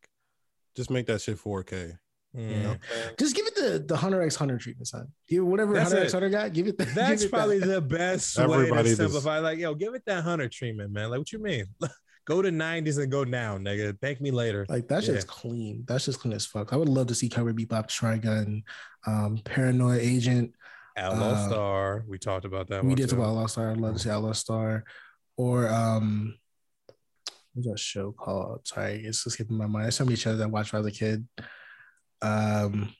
just make that shit 4K. Know? Just give it the the Hunter X Hunter treatment, son. Give it whatever That's Hunter it. X Hunter got, give it the, [LAUGHS] That's give it probably that. the best way to just- simplify. Like, yo, give it that hunter treatment, man. Like, what you mean? [LAUGHS] go to 90s and go down, nigga. Thank me later. like that's just clean. That's just clean as fuck. I would love to see Cowboy Bebop, Trigun, um, Paranoid Agent. Outlaw uh, Star. We talked about that. we one did talk about Outlaw Star. I'd love to see Outlaw Star, or um, what's that show called? Sorry, it's just skipping my mind. There's so many shows I watched when I was a kid. Um,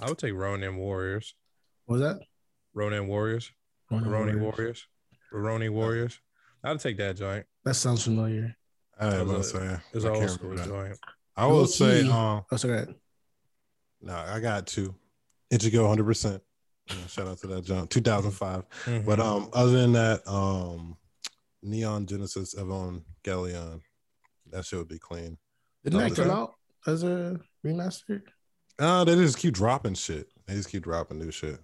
I would take Ronin Warriors. what was that? Ronin Warriors. Ronin Ronin Warriors. Warriors. Ronin Warriors. I'd take that joint. That sounds familiar. I was It about to was say. It's I an old school joint. I will say, Low-key. um, Oh, sorry. no, I got two. Ichigo 100%. You shout out to that jump. 2005. Mhm. But um, other than that, um, Neon Genesis Evangelion, that shit would be clean. Didn't that come out as a remaster? Uh, they just keep dropping shit. They just keep dropping new shit.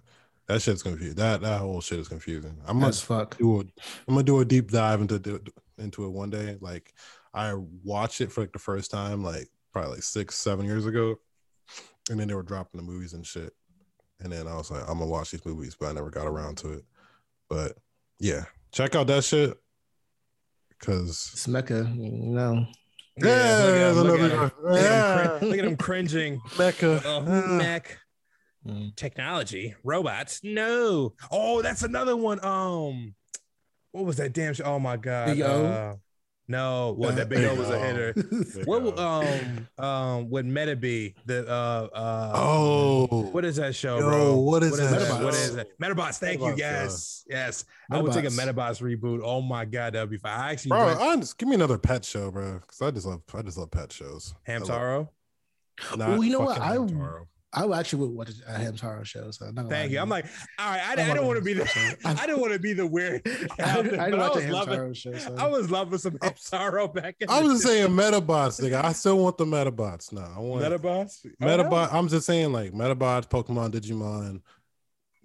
That shit's confusing. That that whole shit is confusing. I must fuck. do a, I'm gonna do a deep dive into into it one day. Like I watched it for like the first time, like probably like six, seven years ago, and then they were dropping the movies and shit. And then I was like, I'm gonna watch these movies, but I never got around to it. But yeah, check out that shit. Cause It's mecha, you know. Yeah, look at there's him, look at him. Look at him Yeah. crin- look at him cringing. mecha. Oh. Mac Mm. technology, robots. No. Oh, that's another one. Um, what was that damn? Sh- oh my god. Big O? Uh, no, what that big Big O was a hitter. Big What um um would Meta be the uh uh oh, what is that show, Yo, bro? what is that? What is that What show? is it? Medabots. Thank you. Medabots, uh, Yes, yes. I would take a Medabots. Medabots reboot. Oh my god, that'd be fine. I actually bro, went I just, give me another pet show, bro. Because I just love, I just love pet shows. I love- Hamtaro. not Well, you know what? fucking I- Hamtaro. I actually would watch a Hamtaro show. So I'm not Thank you. I'm like, all right. I, I don't want to be the. [LAUGHS] I don't want to be the weird. [LAUGHS] I, I didn't I watch a was loving. Show. So. I was loving some oh. Hamtaro back in. I was just saying Medabots, nigga. I still want the Medabots. No, I want Medabots. Oh, Medabot. I'm just saying like Medabots, Pokemon, Digimon,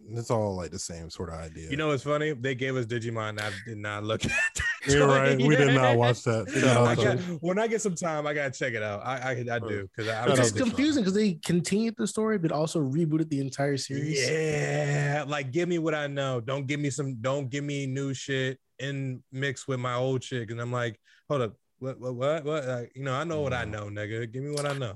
it's all like the same sort of idea. You know what's funny? They gave us Digimon. I did not look at. [LAUGHS] You're right. We did not watch that. Shout out I got, when I get some time, I gotta check it out. I I, I do because I, I It's just confusing because they continued the story, but also rebooted the entire series. Yeah, like give me what I know. Don't give me some. Don't give me new shit in mix with my old shit. And I'm like, hold up, what, what, what, what? Like, you know, I know what I mm. know, nigga. Give me what I know.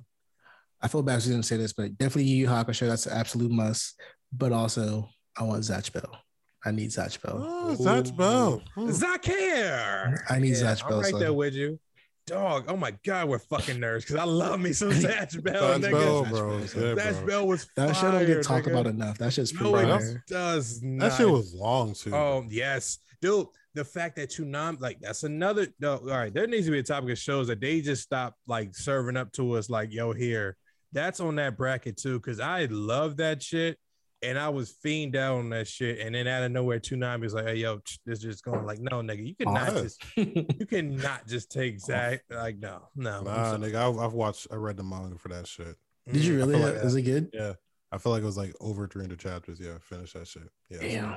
I feel bad she didn't say this, but definitely Yu Yu Hakusho. That's an absolute must. But also, I want Zatch Bell. I need Zatch Bell. Oh, Zatch Bell. Hmm. Zakir. I need Zatch I'm Bell, right son. there with you. Dog, oh my god, we're fucking nerds because I love me some [LAUGHS] Zatch Bell, Zatch nigga. Bell, Zatch bro. Bell, Yeah, Zatch. Bell was That shit don't get talked about enough. That shit's No, pretty it fire. does not. That shit was long too. Oh yes, dude. The fact that you Toonami, like that's another. No, all right, there needs to be a topic of shows that they just stop like serving up to us like, yo, here. That's on that bracket too, because I love that shit, and I was fiend out on that shit, and then out of nowhere, Toonami was like, hey, yo, this just going like, no, nigga, you cannot yeah. just, [LAUGHS] you cannot just take Zatch, like, no, no. I'm Nah, sorry. nigga, I've, I've watched, I read the manga for that shit. Did you Mm, really? feel like Is it good? Yeah, I feel like it was like over 300 chapters. Yeah, finish that shit. Yeah, Damn.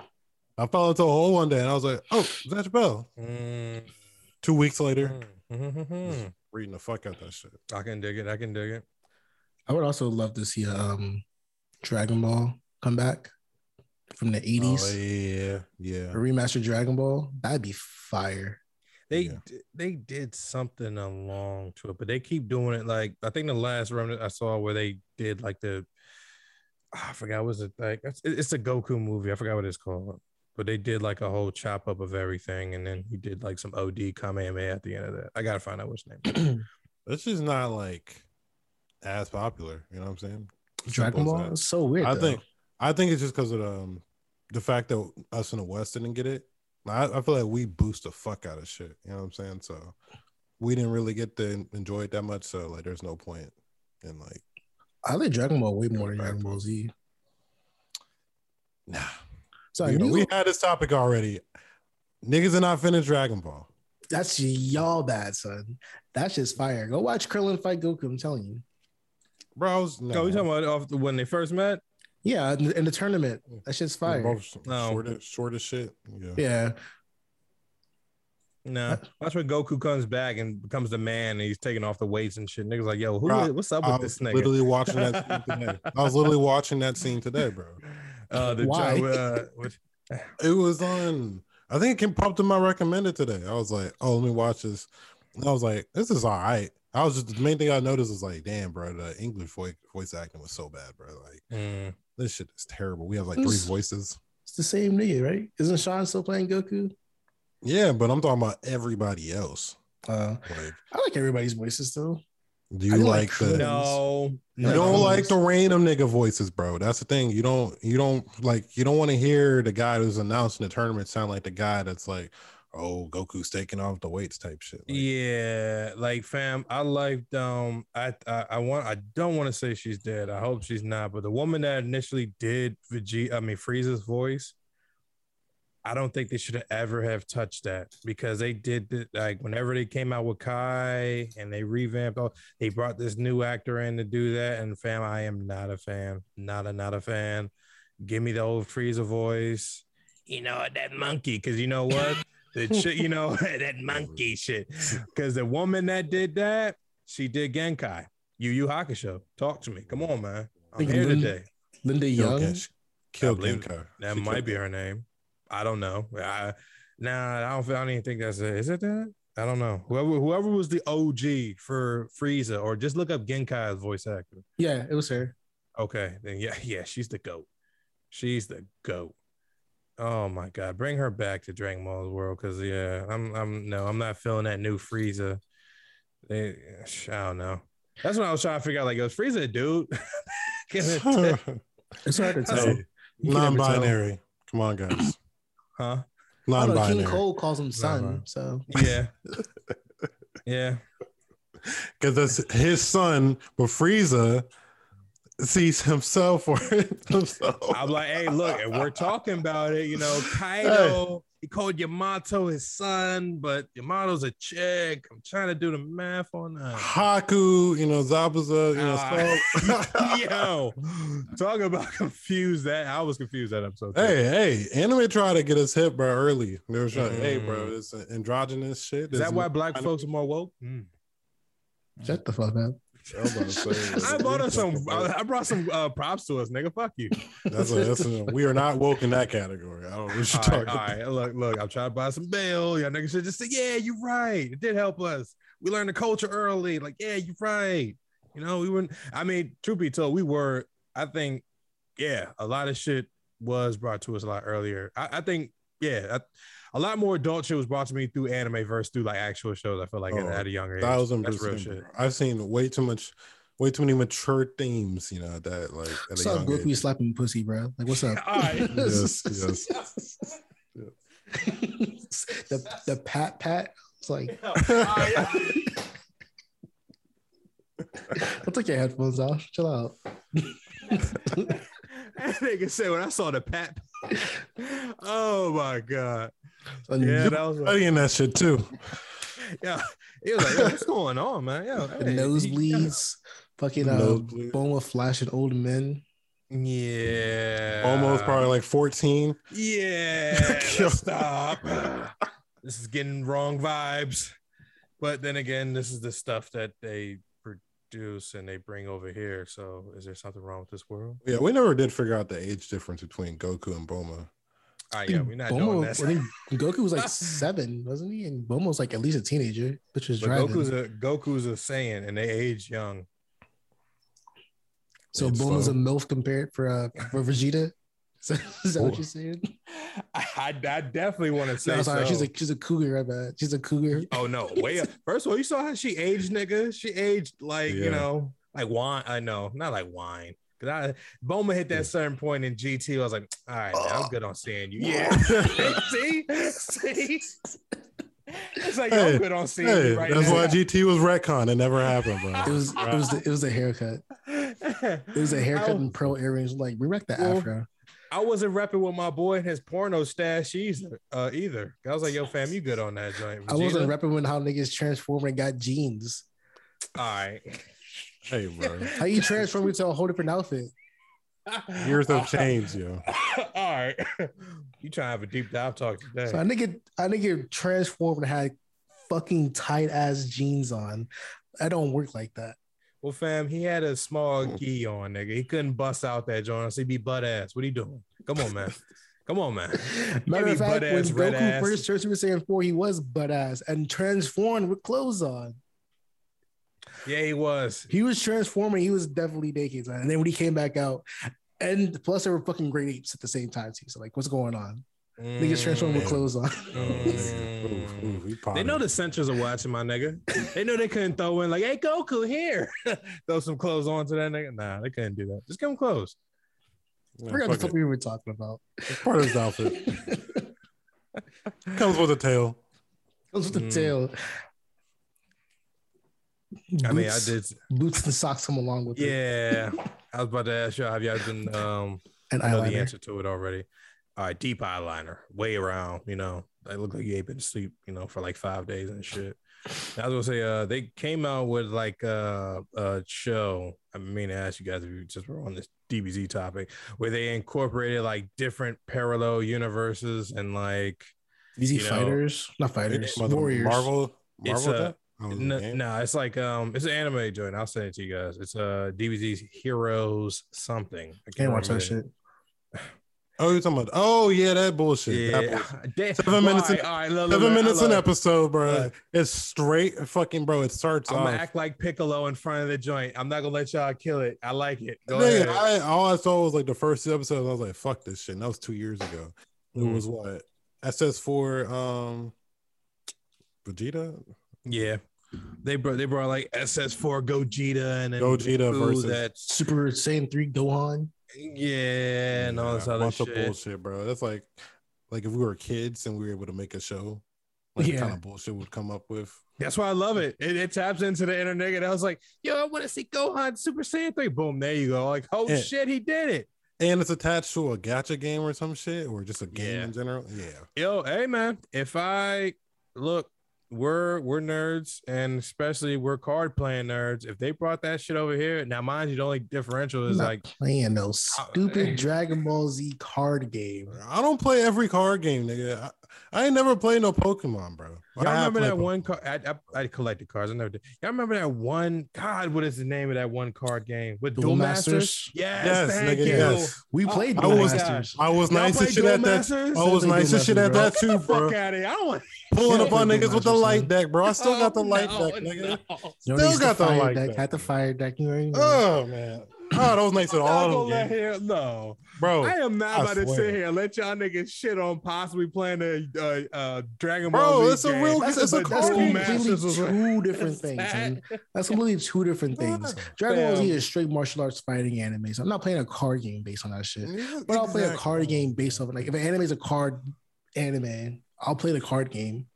I fell into a hole one day and I was like, oh, Zatch Bell. mm, Two weeks later, mm, mm, mm. reading the fuck out that shit. I can dig it. I can dig it. I would also love to see a um, Dragon Ball come back from the 80s. Oh, yeah, yeah. A remastered Dragon Ball. That'd be fire. They Yeah. d- they did something along to it, but they keep doing it. Like I think the last remnant I saw where they did like the ah, I forgot what was it like it's, it's a Goku movie. I forgot what it's called, but they did like a whole chop up of everything, and then he did like some OD Kamehameha at the end of that. I gotta find out what's name. [CLEARS THROAT] This is. Just not like as popular. You know what I'm saying? Dragon Ball is so weird. I though. think I think it's just because of um the fact that us in the West didn't get it. I, I feel like we boost the fuck out of shit. You know what I'm saying? So we didn't really get to enjoy it that much. So like, there's no point in like, I like Dragon Ball way more than Dragon Ball. Z. nah. So You know, we had this topic already. Niggas are not finished Dragon Ball. that's y'all bad, son. That's just fire. Go watch Krillin fight Goku. I'm telling you. Bro, I was, no, Oh, you talking about off the, when they first met? Yeah, in the, in the tournament, that shit's They're fire. both No. short, as- short as shit. Yeah. Yeah, No, that's when Goku comes back and becomes the man, and he's taking off the weights and shit. Niggas like, yo, who? Bro, what's up I with was this nigga? literally [LAUGHS] watching that scene today. I was literally watching that scene today, bro. [LAUGHS] Uh, the Why? uh, what- [LAUGHS] It was on. I think it came popped in my recommended today. I was like, oh, let me watch this. And I was like, this is all right. I was just the main thing I noticed was like, damn, bro, the English voice voice acting was so bad, bro. Like Mm. This shit is terrible. We have like three Who's- voices. it's the same nigga, right? Isn't Sean still playing Goku? Yeah, but I'm talking about everybody else. Uh, Like, I like everybody's voices though. do you like like the? No, You No. don't like the random nigga voices, bro. That's the thing. You don't. You don't like. You don't want to hear the guy who's announcing the tournament sound like the guy that's like, "Oh, Goku's taking off the weights" type shit. Like, Yeah, like fam, I liked um I I, I want I don't want to say she's dead. I hope she's not, but the woman that initially did Vegeta, I mean Frieza's voice, I don't think they should have ever have touched that because they did it like whenever they came out with Kai and they revamped all they brought this new actor in to do that. And fam, I am not a fan. Not a not a fan. Give me the old Frieza voice. You know that monkey, because you know what? The [LAUGHS] shit, you know, [LAUGHS] that monkey shit. [LAUGHS] Because the woman that did that, she did Genkai. Yu Yu Hakusho. Talk to me. Come on, man. I'm here Lin- today. Linda killed, Young. Gen- killed I Genkai. That She might be her name. I don't know. I, nah, I don't. feel- I don't even think that's it. Is it that? I don't know. Whoever whoever was the OG for Frieza, or just look up Genkai's voice actor. Yeah, it was her. Okay, then yeah, yeah, she's the goat. She's the goat. Oh my god, bring her back to Dragon Ball's world because yeah, I'm I'm no, I'm not feeling that new Frieza. They, I don't know. That's what I was trying to figure out. Like, it was Frieza a dude? [LAUGHS] [LAUGHS] It's hard to tell. see. You can tell. Non-binary. Come on, guys. [CLEARS THROAT] huh? I Non-binary. King Cold calls him son, Uh-huh. so Yeah. [LAUGHS] yeah. Because that's his son, but Frieza sees himself for [LAUGHS] himself. I'm like, hey, look, and we're talking about it. You know, Kaido, he called Yamato his son, but Yamato's a chick. I'm trying to do the math on that. Haku, you know, Zabuza, you know, Ah. [LAUGHS] Yo, talk about [LAUGHS] confused. That I was confused that episode. too. hey, hey, anime tried to get us hit, bro, early. They were trying, hey, bro, Mm. this androgynous shit. is that why black folks are more woke? Mm. Shut the fuck up. [LAUGHS] I was about to say, I brought us some. I brought some uh, props to us, nigga. Fuck you. That's a, that's a, we are not woke in that category. I don't know what you're All talking right, about. right. Look, look. I'm trying to buy some bail. Y'all niggas should just say, yeah, you're right. It did help us. We learned the culture early. Like, yeah, you're right. You know, we weren't. I mean, truth be told, we were. I think, yeah, a lot of shit was brought to us a lot earlier. I, I think, yeah, I, a lot more adult shit was brought to me through anime versus through like actual shows. I feel like at, Oh, at a younger age. Thousand That's real shit. I've seen way too much, way too many mature themes. You know that like at a What's up, young Goku age. slapping pussy, bro? Like, what's up? [LAUGHS] All right. [LAUGHS] Yes, yes. [LAUGHS] the the pat pat. It's like, don't take your headphones off. Chill out. That nigga said when I saw the pat. oh my god. So Yeah, that was like, Studying that shit too. [LAUGHS] yeah. He was like, Yo, what's going on, man? Yeah, hey, nosebleeds, fucking uh, Nosebleed. Bulma flashing old men. Yeah. Almost probably like 14. Yeah. [LAUGHS] Stop. this is getting wrong vibes. But then again, this is the stuff that they produce and they bring over here. So is there something wrong with this world? Yeah, we never did figure out the age difference between Goku and Bulma. All right, yeah, we're not doing I think [LAUGHS] Goku was like [LAUGHS] seven, wasn't he? And Bulma was like at least a teenager, which was driving. Goku's a Goku's a Saiyan and they age young. so It's Bulma's a. MILF compared for uh for Vegeta. [LAUGHS] Is that, is that what you're saying? I, I, I definitely want to say No, sorry, so. she's a she's a cougar. I bet she's a cougar. Oh no, way up. First of all, you saw how she aged, nigga. She aged like you know, like wine. I know, not like wine. Cause I Bulma hit that Yeah. certain point in GT. I was like, all right, man, I'm good on seeing you. Yeah. [LAUGHS] see, see. It's like yo, Hey, I'm good on seeing Hey, you right that's now. why GT was retcon. It never happened, bro. It was it was the, it was the haircut. It was a haircut I, and pearl earrings. Like we wrecked the Well, afro. I wasn't repping with my boy and his porno stash either. Uh, either. I was like, yo, fam, you good on that joint? I wasn't Vegeta? repping when how niggas transform and got jeans. All right. Hey, bro. How you transform into a whole different outfit? Years have changed, yo. [LAUGHS] All right. You trying to have a deep dive talk today. So I nigga, I nigga transformed and had fucking tight ass jeans on. I don't work like that. Well, fam, he had a small gi on, nigga. He couldn't bust out that joint. unless he be butt ass. What he doing? Come on, man. Come on, man. [LAUGHS] Matter of fact, when butt-ass, Goku ass. first turned Super Saiyan 4, he was butt ass and transformed with clothes on. Yeah, he was. He was transforming, he was definitely naked. son. And then when he came back out, and plus they were fucking great apes at the same time too. So like, what's going on? Niggas transforming with Mm. clothes on. Mm. Ooh, ooh, They know the censors are watching, my nigga. They know they couldn't throw in like, "Hey, Goku, here, [LAUGHS] throw some clothes on to that nigga." Nah, they couldn't do that. Just give him clothes. Yeah, I forgot the fuck fuck we were talking about. It's part of his outfit. [LAUGHS] Comes with a tail. Comes with the Mm. tail. I mean, I did. boots and socks come along with it. Yeah, I was about to ask you, have y'all been? Um, And I know the answer to it already. All right, deep eyeliner, way around. You know, I look like you ain't been to sleep. You know, for like five days and shit. I was gonna say, uh, they came out with like uh, a show. I mean to ask you guys if you just were on this DBZ topic, where they incorporated like different parallel universes and like Easy you know, fighters, not fighters, Mother- warriors. Marvel. It's Marvel. a- that? Oh, no, no, it's like um, it's an anime joint. I'll send it to you guys. It's uh DBZ Heroes something. I Can't watch that shit. [SIGHS] Oh, you're talking about? Oh, yeah, that bullshit. the- That Yeah, bullshit. [LAUGHS] Damn. Seven minutes Why? in- All right, look, Seven look, minutes an episode, bro. Look. It's straight fucking, bro. It starts I'm off. gonna act like Piccolo in front of the joint. I'm not gonna let y'all kill it. I like it. Go Nigga. I, all I saw was like the first episode. I was like, "Fuck this shit." And that was two years ago. It Mm. was what SS4, um, Vegeta, yeah, they brought they brought like SS4 Gogeta and then Gogeta Goku versus- that Super Saiyan 3 Gohan. yeah and all this Yeah, a other shit. bullshit, bro. That's like, like if we were kids and we were able to make a show like the Yeah. kind of bullshit would come up with. That's why I love it. It, it taps into the inner nigga. I was like, yo, I want to see Gohan Super Saiyan 3. Boom, there you go. Like, oh Yeah. shit, he did it. And it's attached to a gacha game or some shit, or just a game Yeah. in general. Yeah. Yo, hey man, if I look, we're we're nerds, and especially we're card playing nerds. If they brought that shit over here, now mind you, the only differential is like playing those stupid uh, Dragon Ball Z card game. I don't play every card game, nigga. I, I ain't never played no Pokemon, bro. Y'all I remember that played one card? I, I, I collected cards. I never did. Y'all remember that one? God, what is the name of that one card game with Duel Duel Masters? Masters? Yes, Yes, thank nigga, you. yes. We Oh, played I Duel was- Masters. I was nice play shit Duel at that. Masters? I was nice Duel shit at that Get the too, fuck bro. out of here! I don't want. Pulling up on Duel [LAUGHS] niggas with the light deck, bro. I still oh, got the Oh, light no, deck, nigga. no. Still got the light deck. deck. Had the fire deck. You already know. Oh man. Oh, that was nice at I'm not all gonna let them him. No, Bro, I am not I about to sit here and let y'all niggas shit on possibly playing a uh, uh, Dragon Bro, Ball Z it's a game. real- That's, it's a that's completely game. Masters was- two different things. sad. man. That's completely two different things. Yeah. Dragon Ball Z is straight martial arts fighting anime. So I'm not playing a card game based on that shit. Yeah, But I'll play a card game based on like if an anime is a card anime, I'll play the card game.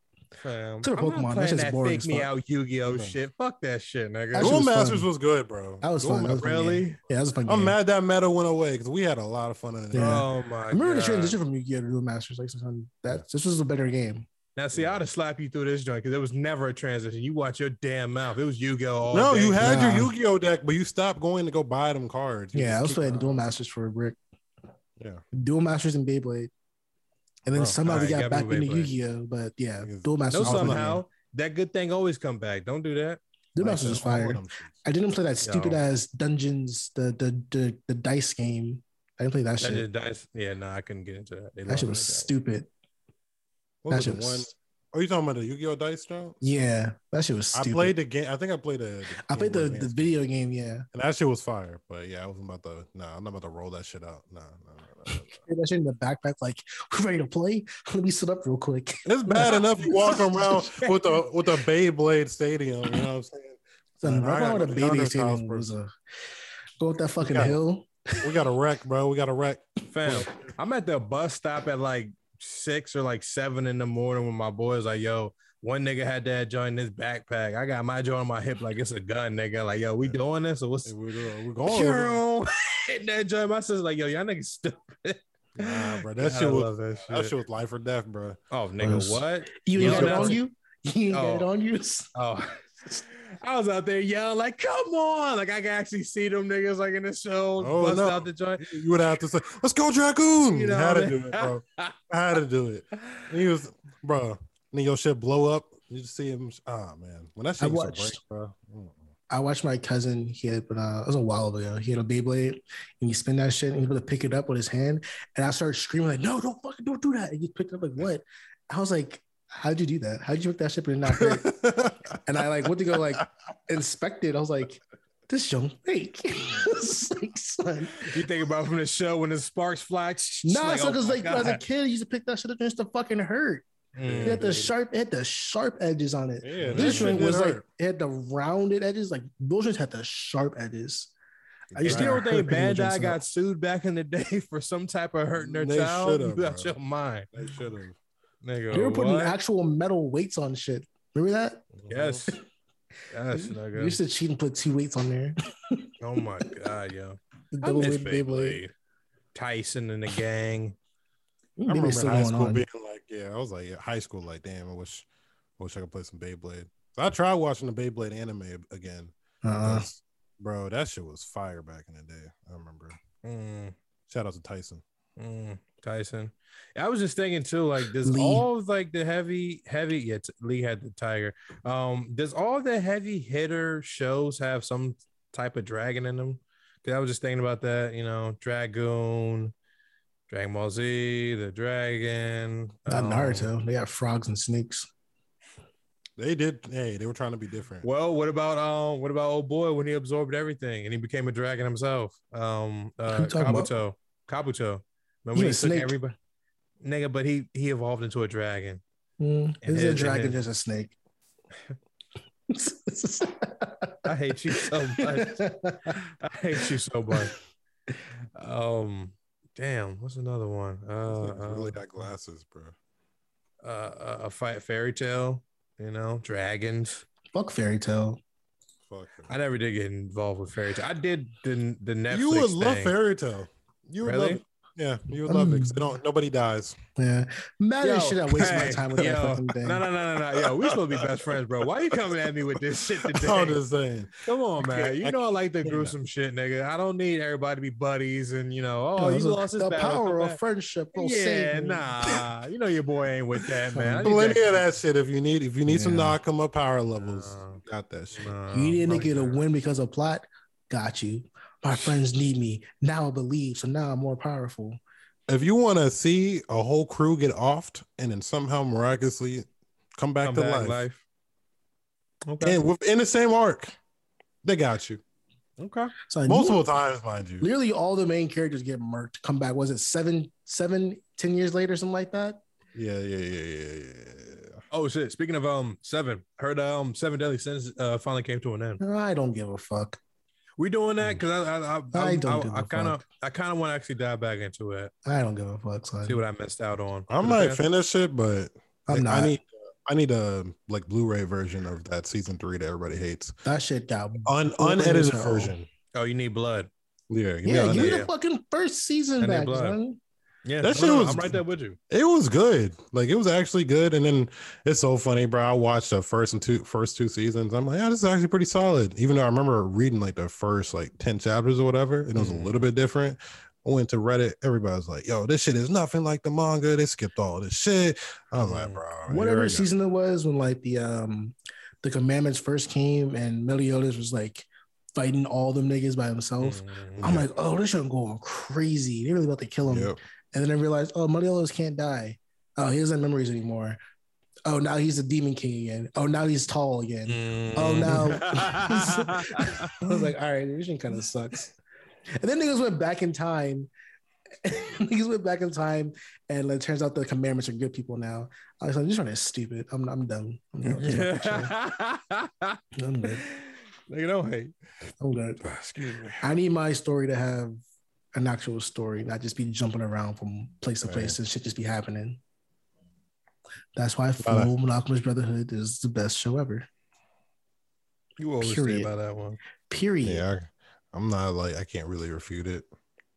Fam, To the I'm Pokemon, not that's playing just that boring fake me fuck. out Yu-Gi-Oh No. shit. Fuck that shit, nigga. Duel was Masters fun. was good, bro. That was Duel fun. That was a fun Really? Yeah, that was a fun. I'm game. mad that meta went away because we had a lot of fun in it. Yeah. Oh my I remember the God. transition from Yu-Gi-Oh to Duel Masters. Like sometimes that this was a better game. Now, see, I'd have slapped you through this joint because there was never a transition. You watch your damn mouth. It was Yu-Gi-Oh. all No, day. you had Nah. your Yu-Gi-Oh deck, but you stopped going to go buy them cards. You Yeah, just I was keep- playing Duel Masters for a brick. Yeah. Duel Masters and Beyblade. And then Bro, somehow we got got back into Yu-Gi-Oh, but yeah, Duel Masters. was a fun somehow that good thing always come back. Don't do that. Duel Like, Masters was fire. I didn't play that stupid Yo. ass dungeons, the the the the dice game. I didn't play that That shit. dice. Yeah, no, I couldn't get into that. They That shit was that. stupid. What That was shit the was, one? Are you talking about the Yu-Gi-Oh dice Jones? Yeah, that shit was I played the game. I think I played the. I played the, the video game. Yeah, and that shit was fire. But yeah, I wasn't about to. No, I'm not about to roll that shit out. No, no, no, no, no. Put that shit in the backpack. Like, we're [LAUGHS] ready to play? [LAUGHS] Let me sit up real quick. [LAUGHS] It's bad enough you walk around with a with a Beyblade Stadium. You know what I'm saying? Son, Man, I right gotta around go the to baby stadium was a go with that fucking got- hill. We got a wreck, bro. We got a wreck. Fam, I'm at the bus stop at like six or like seven in the morning when my boys like, yo, one nigga had that joint in his backpack. I got my joint on my hip like it's a gun, nigga. Like, yo, we doing this or what's Hey, We're, we're going. Girl, [LAUGHS] hit that joint. My sister's like, yo, y'all niggas stupid. Nah, bro. [LAUGHS] That God, shit was that shit. that shit was life or death, bro. oh, nigga, Was- what? You ain't got it on you. You ain't got it Oh. on you. [LAUGHS] Oh, I was out there yelling like, "Come on!" Like I can actually see them niggas like in the show, Oh, bust no. out the joint. You would have to say, "Let's go, Dragoon." You You know, had to do it, bro. I had to do it. And he was, bro. Then your shit blow up. You just see him. Ah, man. When that I shit used to watched- break, bro. I watched my cousin. He had, but uh, it was a while ago. He had a Beyblade, and he spin that shit, and he was able to pick it up with his hand. And I started screaming like, "No, don't fucking don't do that!" And he picked it up like, "What?" I was like, "How'd you do that? How'd you make that shit not break?" [LAUGHS] and I like went to go like inspect it. I was like, "This junk fake." [LAUGHS] like, son, You think about from the show when the sparks fly? nah, so oh because my like as a kid, I used to pick that shit up and just to fucking hurt. Mm. It had the dude. sharp, it had the sharp edges on it. yeah, This shit joint did was like it had the rounded edges. Like those joints had the sharp edges. I used You to know hurt what they picking Bandai up. got sued back in the [LAUGHS] day for some type of hurting their They child? should've, You out bro. your mind, They should have. nigga. They were putting what? actual metal weights on shit. Remember that? Yes, yes, We nigga. used to cheat and put two weights on there. Oh my god, yo. [LAUGHS] The I double miss weight Beyblade. Beyblade. Tyson and the gang. I remember still high going school on. being like, yeah, I was like, yeah, high school, like, damn, I wish, wish I could play some Beyblade. So I tried watching the Beyblade anime again. Uh, because, bro, that shit was fire back in the day. I remember. Mm, Shout out to Tyson. mm, Tyson. I was just thinking too, like, does Lee. all of like the heavy, heavy, yeah, t- Lee had the tiger. Um, does all the heavy hitter shows have some type of dragon in them? Because I was just thinking about that, you know, Dragoon, Dragon Ball Z, the dragon. not um, Naruto. They got frogs and snakes. They did. Hey, they were trying to be different. Well, what about um, what about old boy when he absorbed everything and he became a dragon himself? Um, uh, you talking about? Kabuto, Kabuto. Remember He when he was took snake. everybody, nigga? But he he evolved into a dragon. Mm, And is a dragon and just a snake? [LAUGHS] I hate you so much. [LAUGHS] I hate you so much. Um, damn, what's another one? Uh, This really uh, got glasses, bro. uh, a fight Fairy Tail. You know, dragons. Fuck Fairy Tail. Fuck. I never did get involved with Fairy Tail. I did the the Netflix. you would love Fairy Tail. You would love Really? it. Yeah, you would love it. 'cause. They don't. Nobody dies. Yeah. Mad Yo, as shit. I wasted my time with that yo, fucking thing. No, no, no, no, no. Yo, we supposed to be best friends, bro. Why are you coming at me with this shit [LAUGHS] today? I'm just saying. Come on, man. You know I like the gruesome shit, nigga. I don't need everybody to be buddies and you know, oh, you it's lost his the battle, power of friendship will Yeah, save nah. [LAUGHS] You know your boy ain't with that, man. I need Plenty of that shit. If you need, if you need some Yeah. Nakama power levels, No. got that shit. No, You didn't get a win because of plot. Got you. My friends need me. Now I believe. So now I'm more powerful. If you want to see a whole crew get offed and then somehow miraculously come back Come to back life, life. Okay. and within the same arc, they got you okay. So multiple times, mind you. Literally all the main characters get murked. Come back. Was it seven, seven, ten years later, something like that? Yeah, yeah, yeah, yeah, yeah. Oh shit. Speaking of um seven, heard um seven deadly sins uh finally came to an end. I don't give a fuck. We doing that mm. because I I I, I I, don't I, kind of. I kind of want to actually dive back into it. I don't give a fuck. Son. See what I missed out on. I might finish it, but I'm like, not. I need, I need a like Blu-ray version of that season three that everybody hates. that shit got. Un, unedited version. Oh, you need blood. Yeah, give me Yeah, an give me the fucking first season And back, blood. Son. Yeah, That no, shit no, was- I'm right there with you. It was good. Like it was actually good. And then it's so funny, bro. I watched the first and two first two seasons. I'm like, yeah, this is actually pretty solid. Even though I remember reading like the first like 10 chapters or whatever, and it was Mhm. a little bit different. I went to Reddit, everybody was like, yo, this shit is nothing like the manga. They skipped all this shit. I was like, Mhm. bro. Mm. Whatever here we go." season it was when like the um the commandments first came and Meliodas was like fighting all them niggas by himself. Mhm. I'm like, oh, this shit going crazy. They really about to kill him. Yep. And then I realized, oh, Meliodas can't die. Oh, he doesn't have memories anymore. Oh, now he's the demon king again. Oh, now he's tall again. Oh, mm. now- [LAUGHS] [LAUGHS] I was like, all right, this shit kind of sucks. And then niggas went back in time. [LAUGHS] niggas went back in time, and it turns out the commandments are good people now. I was like, this one is stupid. I'm, I'm done. I'm done. I'm good. Nigga, don't hate. I'm good. Excuse me. I need my story to have an actual story, not just be jumping around from place to place and shit just be happening. That's why Fullmetal Alchemist Brotherhood is the best show ever. You always Period. say about that one. Period. Yeah. I, I'm not like, I can't really refute it.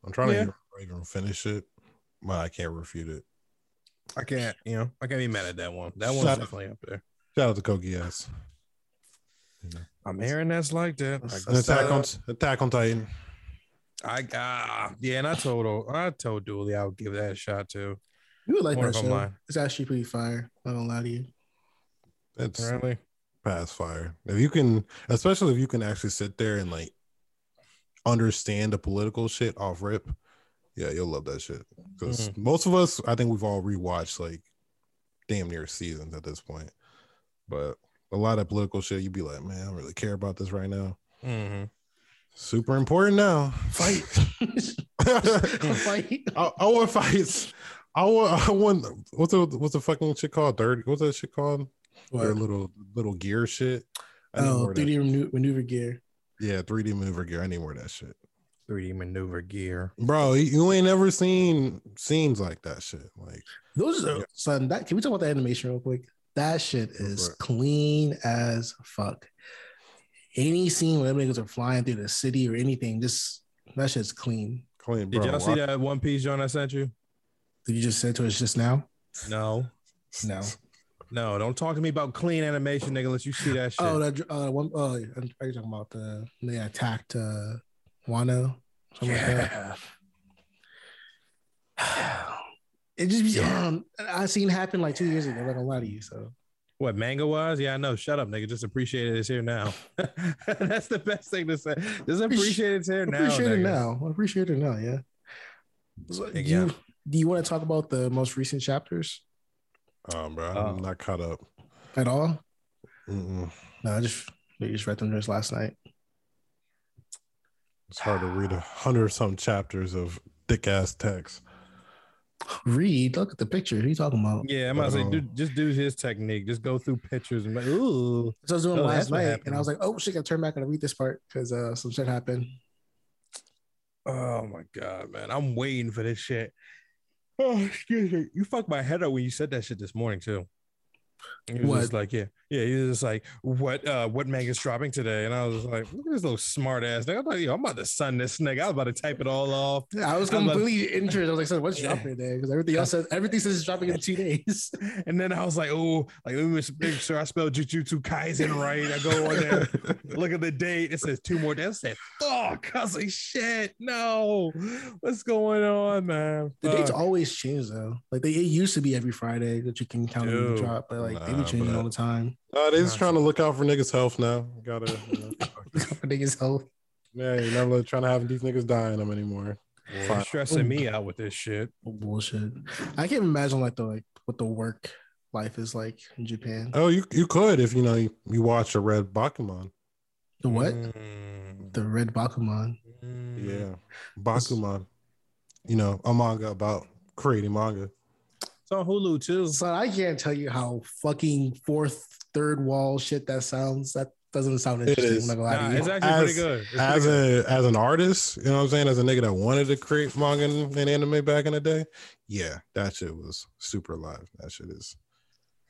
I'm trying Yeah. to even, even finish it, but I can't refute it. I can't, you know, I can't be mad at that one. That one's Shut up. definitely up there. Shout out to Kogi S. I'm hearing that's like that. That's- I, And that's Attack on sad. Attack on Titan. I ah, yeah, and I told I told Dooley I would give that a shot too. You would like Wonder that show. lying. It's actually pretty fire. I don't lie to you. It's Really? past fire. If you can, especially if you can actually sit there and like understand the political shit off rip, yeah, you'll love that shit. Because most of us, I think we've all rewatched like damn near seasons at this point. But a lot of political shit, you'd be like, man, I don't really care about this right now. Mm-hmm. Super important now. Fight. [LAUGHS] I, Fight. I want fights. I want. I want. What's the what's the fucking shit called? Third. What's that shit called? Their little little gear shit. I Oh, more of that 3D manu- maneuver gear. Yeah, 3D maneuver gear. I need more of that shit. 3D maneuver gear. Bro, you- you ain't never seen scenes like that shit. Like, Those are Yeah. son. That can we talk about the animation real quick? That shit is clean as fuck. Any scene where them niggas are flying through the city or anything, just that shit's clean. clean, Bro. Did y'all see that One Piece John I sent you? Did you just send to us just now? No, No. no, don't talk to me about clean animation, nigga. Let you see that shit. Oh, that uh, one. Oh, are you talking about the they attacked uh, Wano? Something like that. yeah. [SIGHS] It just be. Um, I seen happen like two years ago. I'm not gonna lie to you. So What manga was? Yeah, I know. Shut up, nigga. Just appreciate it. It's here now. [LAUGHS] That's the best thing to say. Just appreciate it. it's here now. appreciate it now. I appreciate it now. Yeah. So, do Yeah. you do you want to talk about the most recent chapters Um, bro, I'm Oh. not caught up. at all? Mm-mm. No, I just I just read them just last night. It's hard to read a hundred some chapters of thick ass text. Read. Look at the picture. Who you talking about? Yeah, I'm about to say, Um, dude, just do his technique. Just go through pictures and like, ooh. So I was doing it Oh, last night, and I was like, "Oh shit!" I turn back and I read this part because uh, some shit happened. Oh my god, man. I'm waiting for this shit. Oh, excuse me. You fucked my head up when you said that shit this morning too. He was like, yeah, yeah. He was just like, what, uh, what manga's dropping today? And I was like, look at this little smart ass nigga. I'm like, yo, I'm about to sun this nigga. I was about to type it all off. I was completely interested. I was like, so what's Yeah. dropping there? Because everything else says [LAUGHS] everything says it's dropping in two days. [LAUGHS] And then I was like, oh, like let me make sure I spelled Jujutsu Kaisen right. I go on there, [LAUGHS] look at the date. It says two more days. I said, fuck. I was like, shit, no. What's going on, man? The dates always change though. Like they it used to be every Friday that you can count Dude. to drop, but like they be changing all the time. Uh, they just trying to look out for niggas' health now. Gotta, you know, [LAUGHS] Niggas health. yeah, you're not really trying to have these niggas dying them anymore. You're Fine. stressing me out with this shit. Bullshit. I can't imagine like the like what the work life is like in Japan. Oh, you you could if you know you, you watch a red Bakuman. The what? Mm, The red Bakuman. mm. Yeah, Bakuman. You know, a manga about creating manga. It's on Hulu too. So I can't tell you how fucking fourth, third wall shit that sounds. That doesn't sound interesting. is. I'm not gonna lie Nah, to you. it's actually As- pretty good. It's pretty As good. a as an artist, you know what I'm saying? As a nigga that wanted to create manga and, and anime back in the day, yeah, that shit was super live. That shit is.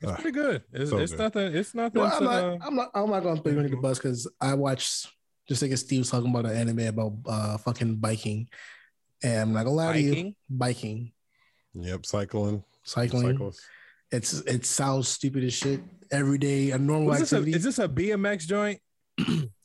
It's uh, pretty good. It's, so it's good. nothing. It's nothing. Well, I'm to, not, uh, I'm not. I'm not gonna throw you under the bus because I watched just like Steve was talking about an anime about uh fucking biking, and I'm not gonna lie to you, biking. biking, Yep, cycling, cycling. cyclists. It's it sounds stupid as shit. Every day, a normal Was this a, activity. is this a BMX joint? [CLEARS THROAT]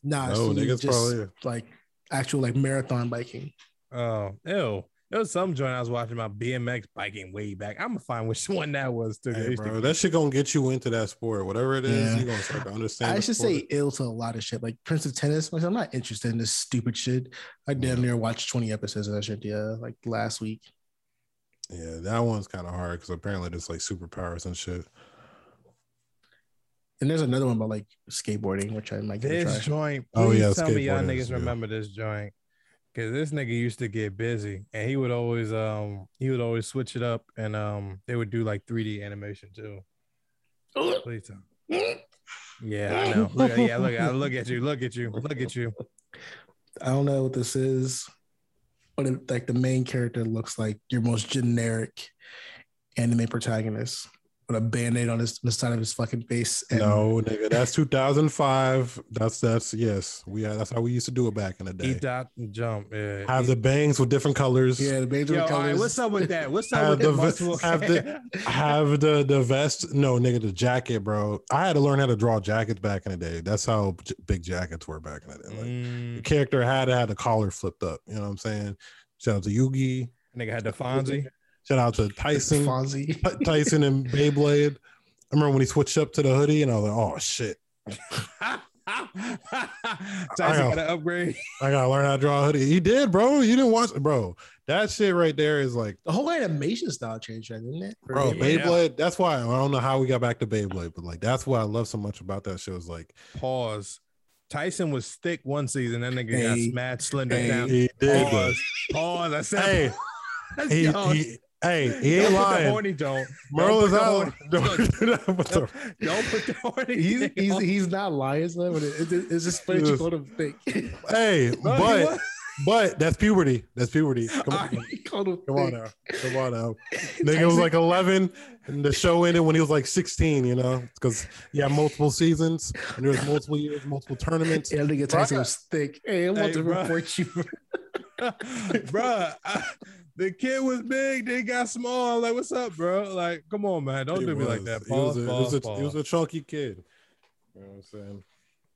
nah, it's No, literally niggas just probably. like actual like marathon biking. Oh, ew. There was some joint I was watching about BMX biking way back. I'm gonna find which [LAUGHS] one that was. Too. Hey, bro, that shit gonna get you into that sport, whatever it is. Yeah. You're gonna start to understand. I should sport. say ill to a lot of shit. Like Prince of Tennis. Like, I'm not interested in this stupid shit. I damn near watched 20 episodes of that shit. Yeah, like last week. Yeah, that one's kind of hard because apparently there's like superpowers and shit. And there's another one about like skateboarding, which I might give a This try. joint. Oh, Please yeah, tell me y'all niggas is real. remember this joint. Cause this nigga used to get busy and he would always um he would always switch it up and um they would do like 3D animation too. Please tell. [LAUGHS] Yeah, I know. Look, yeah, look, I look at you, look at you, look at you. I don't know what this is, but it, like the main character looks like your most generic anime protagonist with a band-aid on his on the side of his fucking face. And no, nigga, that's 2005. That's that's yes, we are. that's how we used to do it back in the day. Eat that and jump. Yeah. Have the bangs with different colors. Yeah, the bangs Yo, with all right, colors. what's up with that? What's up Have with the that ve- have the- Have the the vest. No, nigga, the jacket, bro. I had to learn how to draw jackets back in the day. That's how j- big jackets were back in the day. Like, the Mm, character had to have the collar flipped up. You know what I'm saying? Shout out to Yugi. nigga had the Fonzie. Shout out to Tyson. Fonzie. Tyson and Beyblade. I remember when he switched up to the hoodie, and I was like, "Oh shit, [LAUGHS] Tyson got to upgrade. I gotta learn how to draw a hoodie." He did, bro. You didn't watch, bro. That shit right there is like, The whole animation style changed, right, didn't it? For bro, Beyblade? Beyblade. That's why I don't know how we got back to Beyblade, but like that's what I love so much about that show. Is like Pause. Tyson was thick one season. That nigga Hey, got smashed slender hey, down. he did. Pause. Pause. I said. Hey, [LAUGHS] he, he, hey, he don't ain't put the lying. horny joint. Merle Don't is out. [LAUGHS] Don't do that with the- Don't, don't put the horny. He's, he's, he's not lying, son, but it, it, it's just funny you called him thick. [LAUGHS] Hey, Bro, he but but that's puberty. That's puberty. Come on, Alright. He called come on now. Come on now. [LAUGHS] Nigga was like 11, and the show ended when he was like 16. You know, because he had multiple seasons, and there was multiple years, multiple tournaments. Yeah, nigga Tyson was thick. Hey, I want Hey, to bro. report you. Bruh, I- the kid was big, they got small. I'm like, what's up, bro? Like, come on, man. Don't He do me like was. that. He was Pause, a- he pause, was a- pause. He was a chunky kid. You know what I'm saying?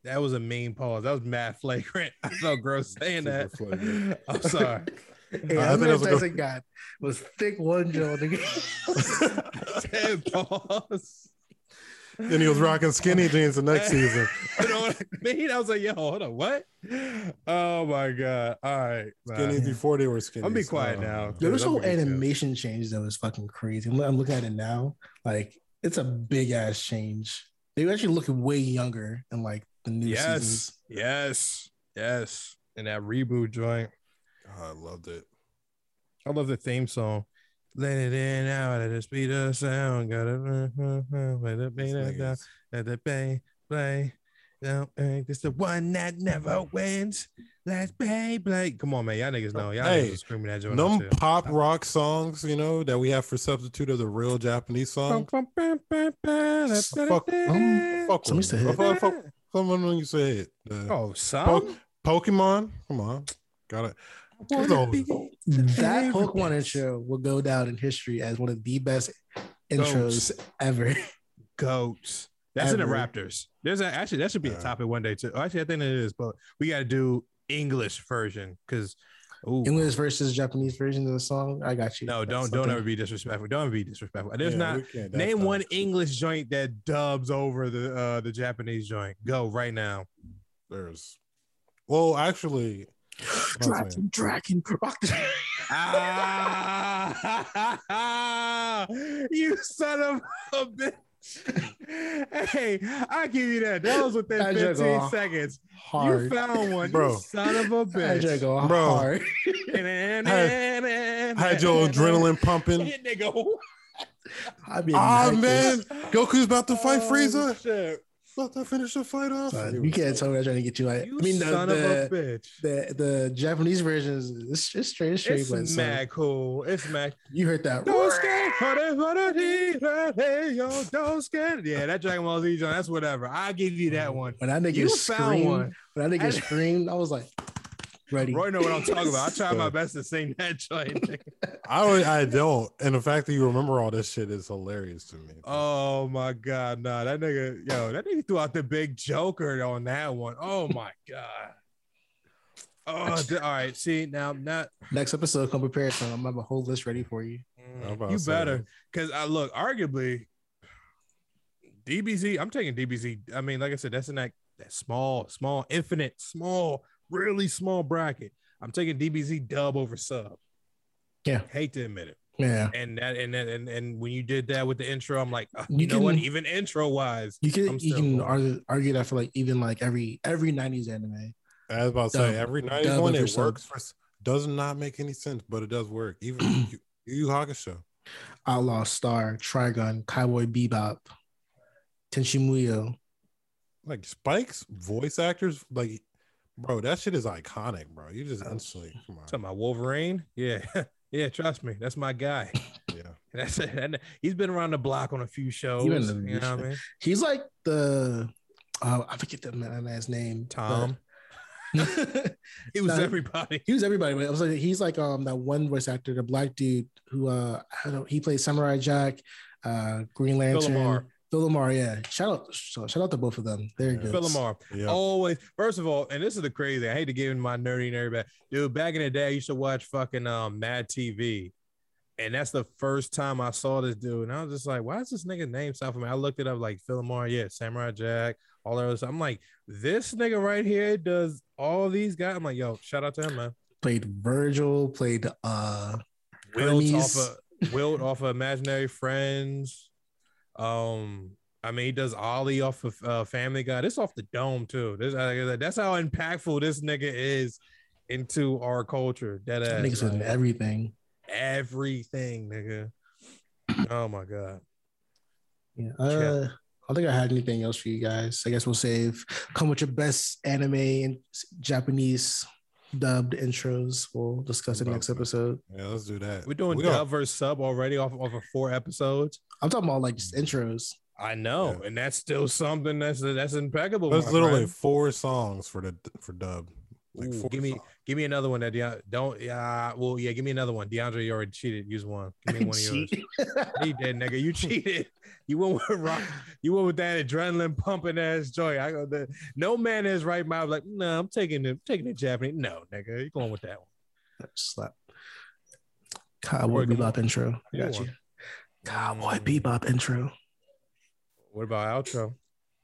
That was a mean pause. That was mad flagrant. [LAUGHS] I felt gross saying that. flagrant. [LAUGHS] I'm sorry. [LAUGHS] Hey, I I think man that's a good- Tyson got was thick one jaw, nigga. I said pause. Then he was rocking skinny jeans the next season. [LAUGHS] You know what I mean? I was like, yo, hold on, what? Oh my god. All right. man. Skinny before they were skinny. I'll be quiet now. Yo, this I'm whole gonna get killed. animation change though is fucking crazy. I'm, I'm looking at it now. Like it's a big ass change. They actually looking way younger in like the new Yes. seasons. Yes. Yes. And that reboot joint. I loved it. I love the theme song. Let it in out at the speed of sound. Gotta uh, let it be that nigga down. is- Let it play, play. No, ain't this the one that never wins? Let's play, play. Come on, man. Y'all niggas know. Y'all Hey, niggas are screaming that joint. Them too. pop rock songs, you know, that we have for substitute of the real Japanese song. Fuck, Um, fuck Some with used to me. hit. Fuck- fuck- Someone when you say it. Uh, Oh, some. Po- Pokemon. Come on. Got it. What's all- That Pokemon intro will go down in history as one of the best intros ever. goats. That's in the Raptors. There's a, actually that should be a topic one day too. Actually, I think it is, but we got to do English version because. English versus Japanese version of the song. I got you. No, That's don't don't something. ever be disrespectful. Don't ever be disrespectful. There's Yeah, not we can't- that's name one true. English joint that dubs over the uh the Japanese joint. Go right now. There's. Well, actually, Dragon, dragon, rock. the- Ah, [LAUGHS] you son of a bitch. [LAUGHS] hey, I give you that. That was within That 15 go seconds. You found [LAUGHS] one, Bro. You son of a That bitch. go Bro. hard. had your adrenaline pumping. Nigga. I be Ah man, Goku's about to fight Oh, Frieza. shit. About to finish the fight off. Son, you can't tell me I'm trying to get you like. You I mean, the, son of a the, bitch. the the Japanese version is it's just straight, it's straight. It's but son, mad cool. It's mad. you heard that? Don't scared. Yo, don't scared. Yeah, that Dragon Ball Z joint. That's whatever. I give you that mm. one. When that nigga You found screamed, one. when that nigga I- screamed, I was like, ready. Roy know what I'm talking about. I [LAUGHS] try my best to sing that joint. I would- I don't, and the fact that you remember all this shit is hilarious to me. Oh my god, nah, that nigga, yo, that nigga threw out the big joker on that one. Oh my god. Oh, th- all right. See now, not Next episode, come prepared. Son. I'm gonna have a whole list ready for you. I'm you better because I look arguably DBZ. I'm taking DBZ. I mean, like I said, that's in that that small, small, infinite, small, really small bracket. I'm taking DBZ dub over sub. Yeah. hate to admit it. Yeah, And that and that and, and when you did that with the intro, I'm like, uh, you, You know what? can- Even intro wise, you can you can argue, argue that for like even like every every '90s anime. I was about to say every night dub one it works for does not make any sense, but it does work. Even [CLEARS THROAT] Yu Yu Yu Hakusho. Outlaw Star, Trigun, Cowboy Bebop, Tenchi Muyo. Like Spike's voice actors, like bro, that shit is iconic, bro. You just instantly [LAUGHS] come on. Talking about Wolverine, yeah, [LAUGHS] yeah. Trust me, that's my guy. [LAUGHS] Yeah. That's it. And he's been around the block on a few shows. The- you know what I mean? He's like the uh, I forget the man- man's name. Tom. He was Nah, everybody. he was everybody. But I was like, he's like um that one voice actor, the black dude who uh I don't he played Samurai Jack, uh Green Phil Lantern. LaMarr. Phil LaMarr, yeah. Shout out, shout out to both of them. They're Yeah. good. Phil LaMarr. Yeah. Always. First of all, and this is the crazy. I hate to give in my nerdy nerd back. Dude, back in the day, I used to watch fucking um Mad TV. And that's the first time I saw this dude. And I was just like, why is this nigga name sound familiar? I looked it up like Phil LaMarr, yeah, Samurai Jack, all that other stuff. I'm like, this nigga right here does all these guys. I'm like, yo, shout out to him, man. Played Virgil, played uh Wilt off of Wilt off of Imaginary Friends. Um, I mean, he does Ollie off of uh, Family Guy. This off the dome too. This uh, that's how impactful this nigga is into our culture. That ass, niggas in everything. everything, nigga. Oh my god. Yeah. Uh, I don't think I had anything else for you guys. I guess we'll save. Come with your best anime and Japanese dubbed intros. We'll discuss it next episode. Yeah, let's do that. We're doing We dub are- versus sub already off, off of four episodes. I'm talking about like just mm-hmm. intros. I know, Yeah. and that's still something that's that's impeccable. There's literally friend. four songs for the for dub. Like Ooh, four give me songs. give me another one that De- don't yeah well yeah give me another one DeAndre you already cheated use one give me one of yours Cheat. he did nigga you [LAUGHS] cheated you went with rock you went with that adrenaline pumping ass joy I go the no man is right mouth like no I'm taking the taking the Japanese no nigga you going with that one Slap. Cowboy Come on. Bebop intro. I got on. you. Cowboy Mm. Bebop intro. what about outro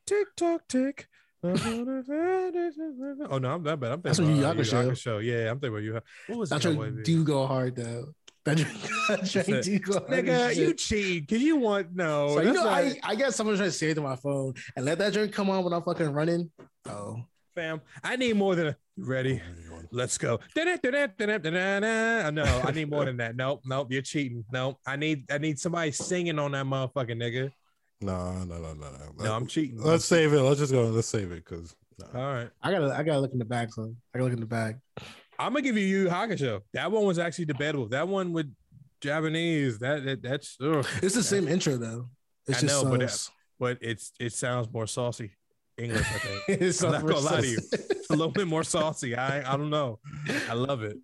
tick tock tick oh no I'm not bad I'm That's thinking what Yu about Yu Yu Hakusho. Hakusho. yeah I'm thinking about you what was That do go hard though. That [LAUGHS] joint, [LAUGHS] that joint do go hard. nigga you cheat because you want no So you know, not- I, I got someone trying to save to my phone and let that joint come on when I'm fucking running. Oh, fam. I need more than a ready. Let's go. No, I need more than that. Nope, nope. You're cheating. Nope. I need I need somebody singing on that motherfucking nigga. No, no, no, no, no. No, I'm cheating. Let's save it. Let's just go. Let's save it because. All right. I gotta I gotta look in the bag, so I gotta look in the bag. I'm gonna give you Yu Yu Hakusho. That one was actually debatable. That one with Japanese. That, that that's. Ugh. It's the same intro though. It's I just know, but uh, sauce. but it's it sounds more saucy English. I think [LAUGHS] It's I'm not gonna sauce. lie to you. it's a little bit more saucy. I I don't know. I love it.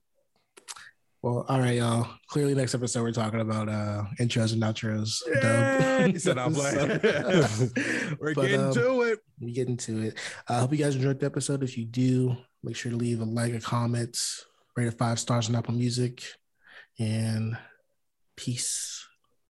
Well, all right, y'all. Clearly, next episode we're talking about uh intros and outros. Yeah, he said I'm [LAUGHS] playing. [LAUGHS] We're But, getting um, to it. we get into it. I hope you guys enjoyed the episode. If you do, make sure to leave a like, a comment, rate it five stars on Apple Music, and peace.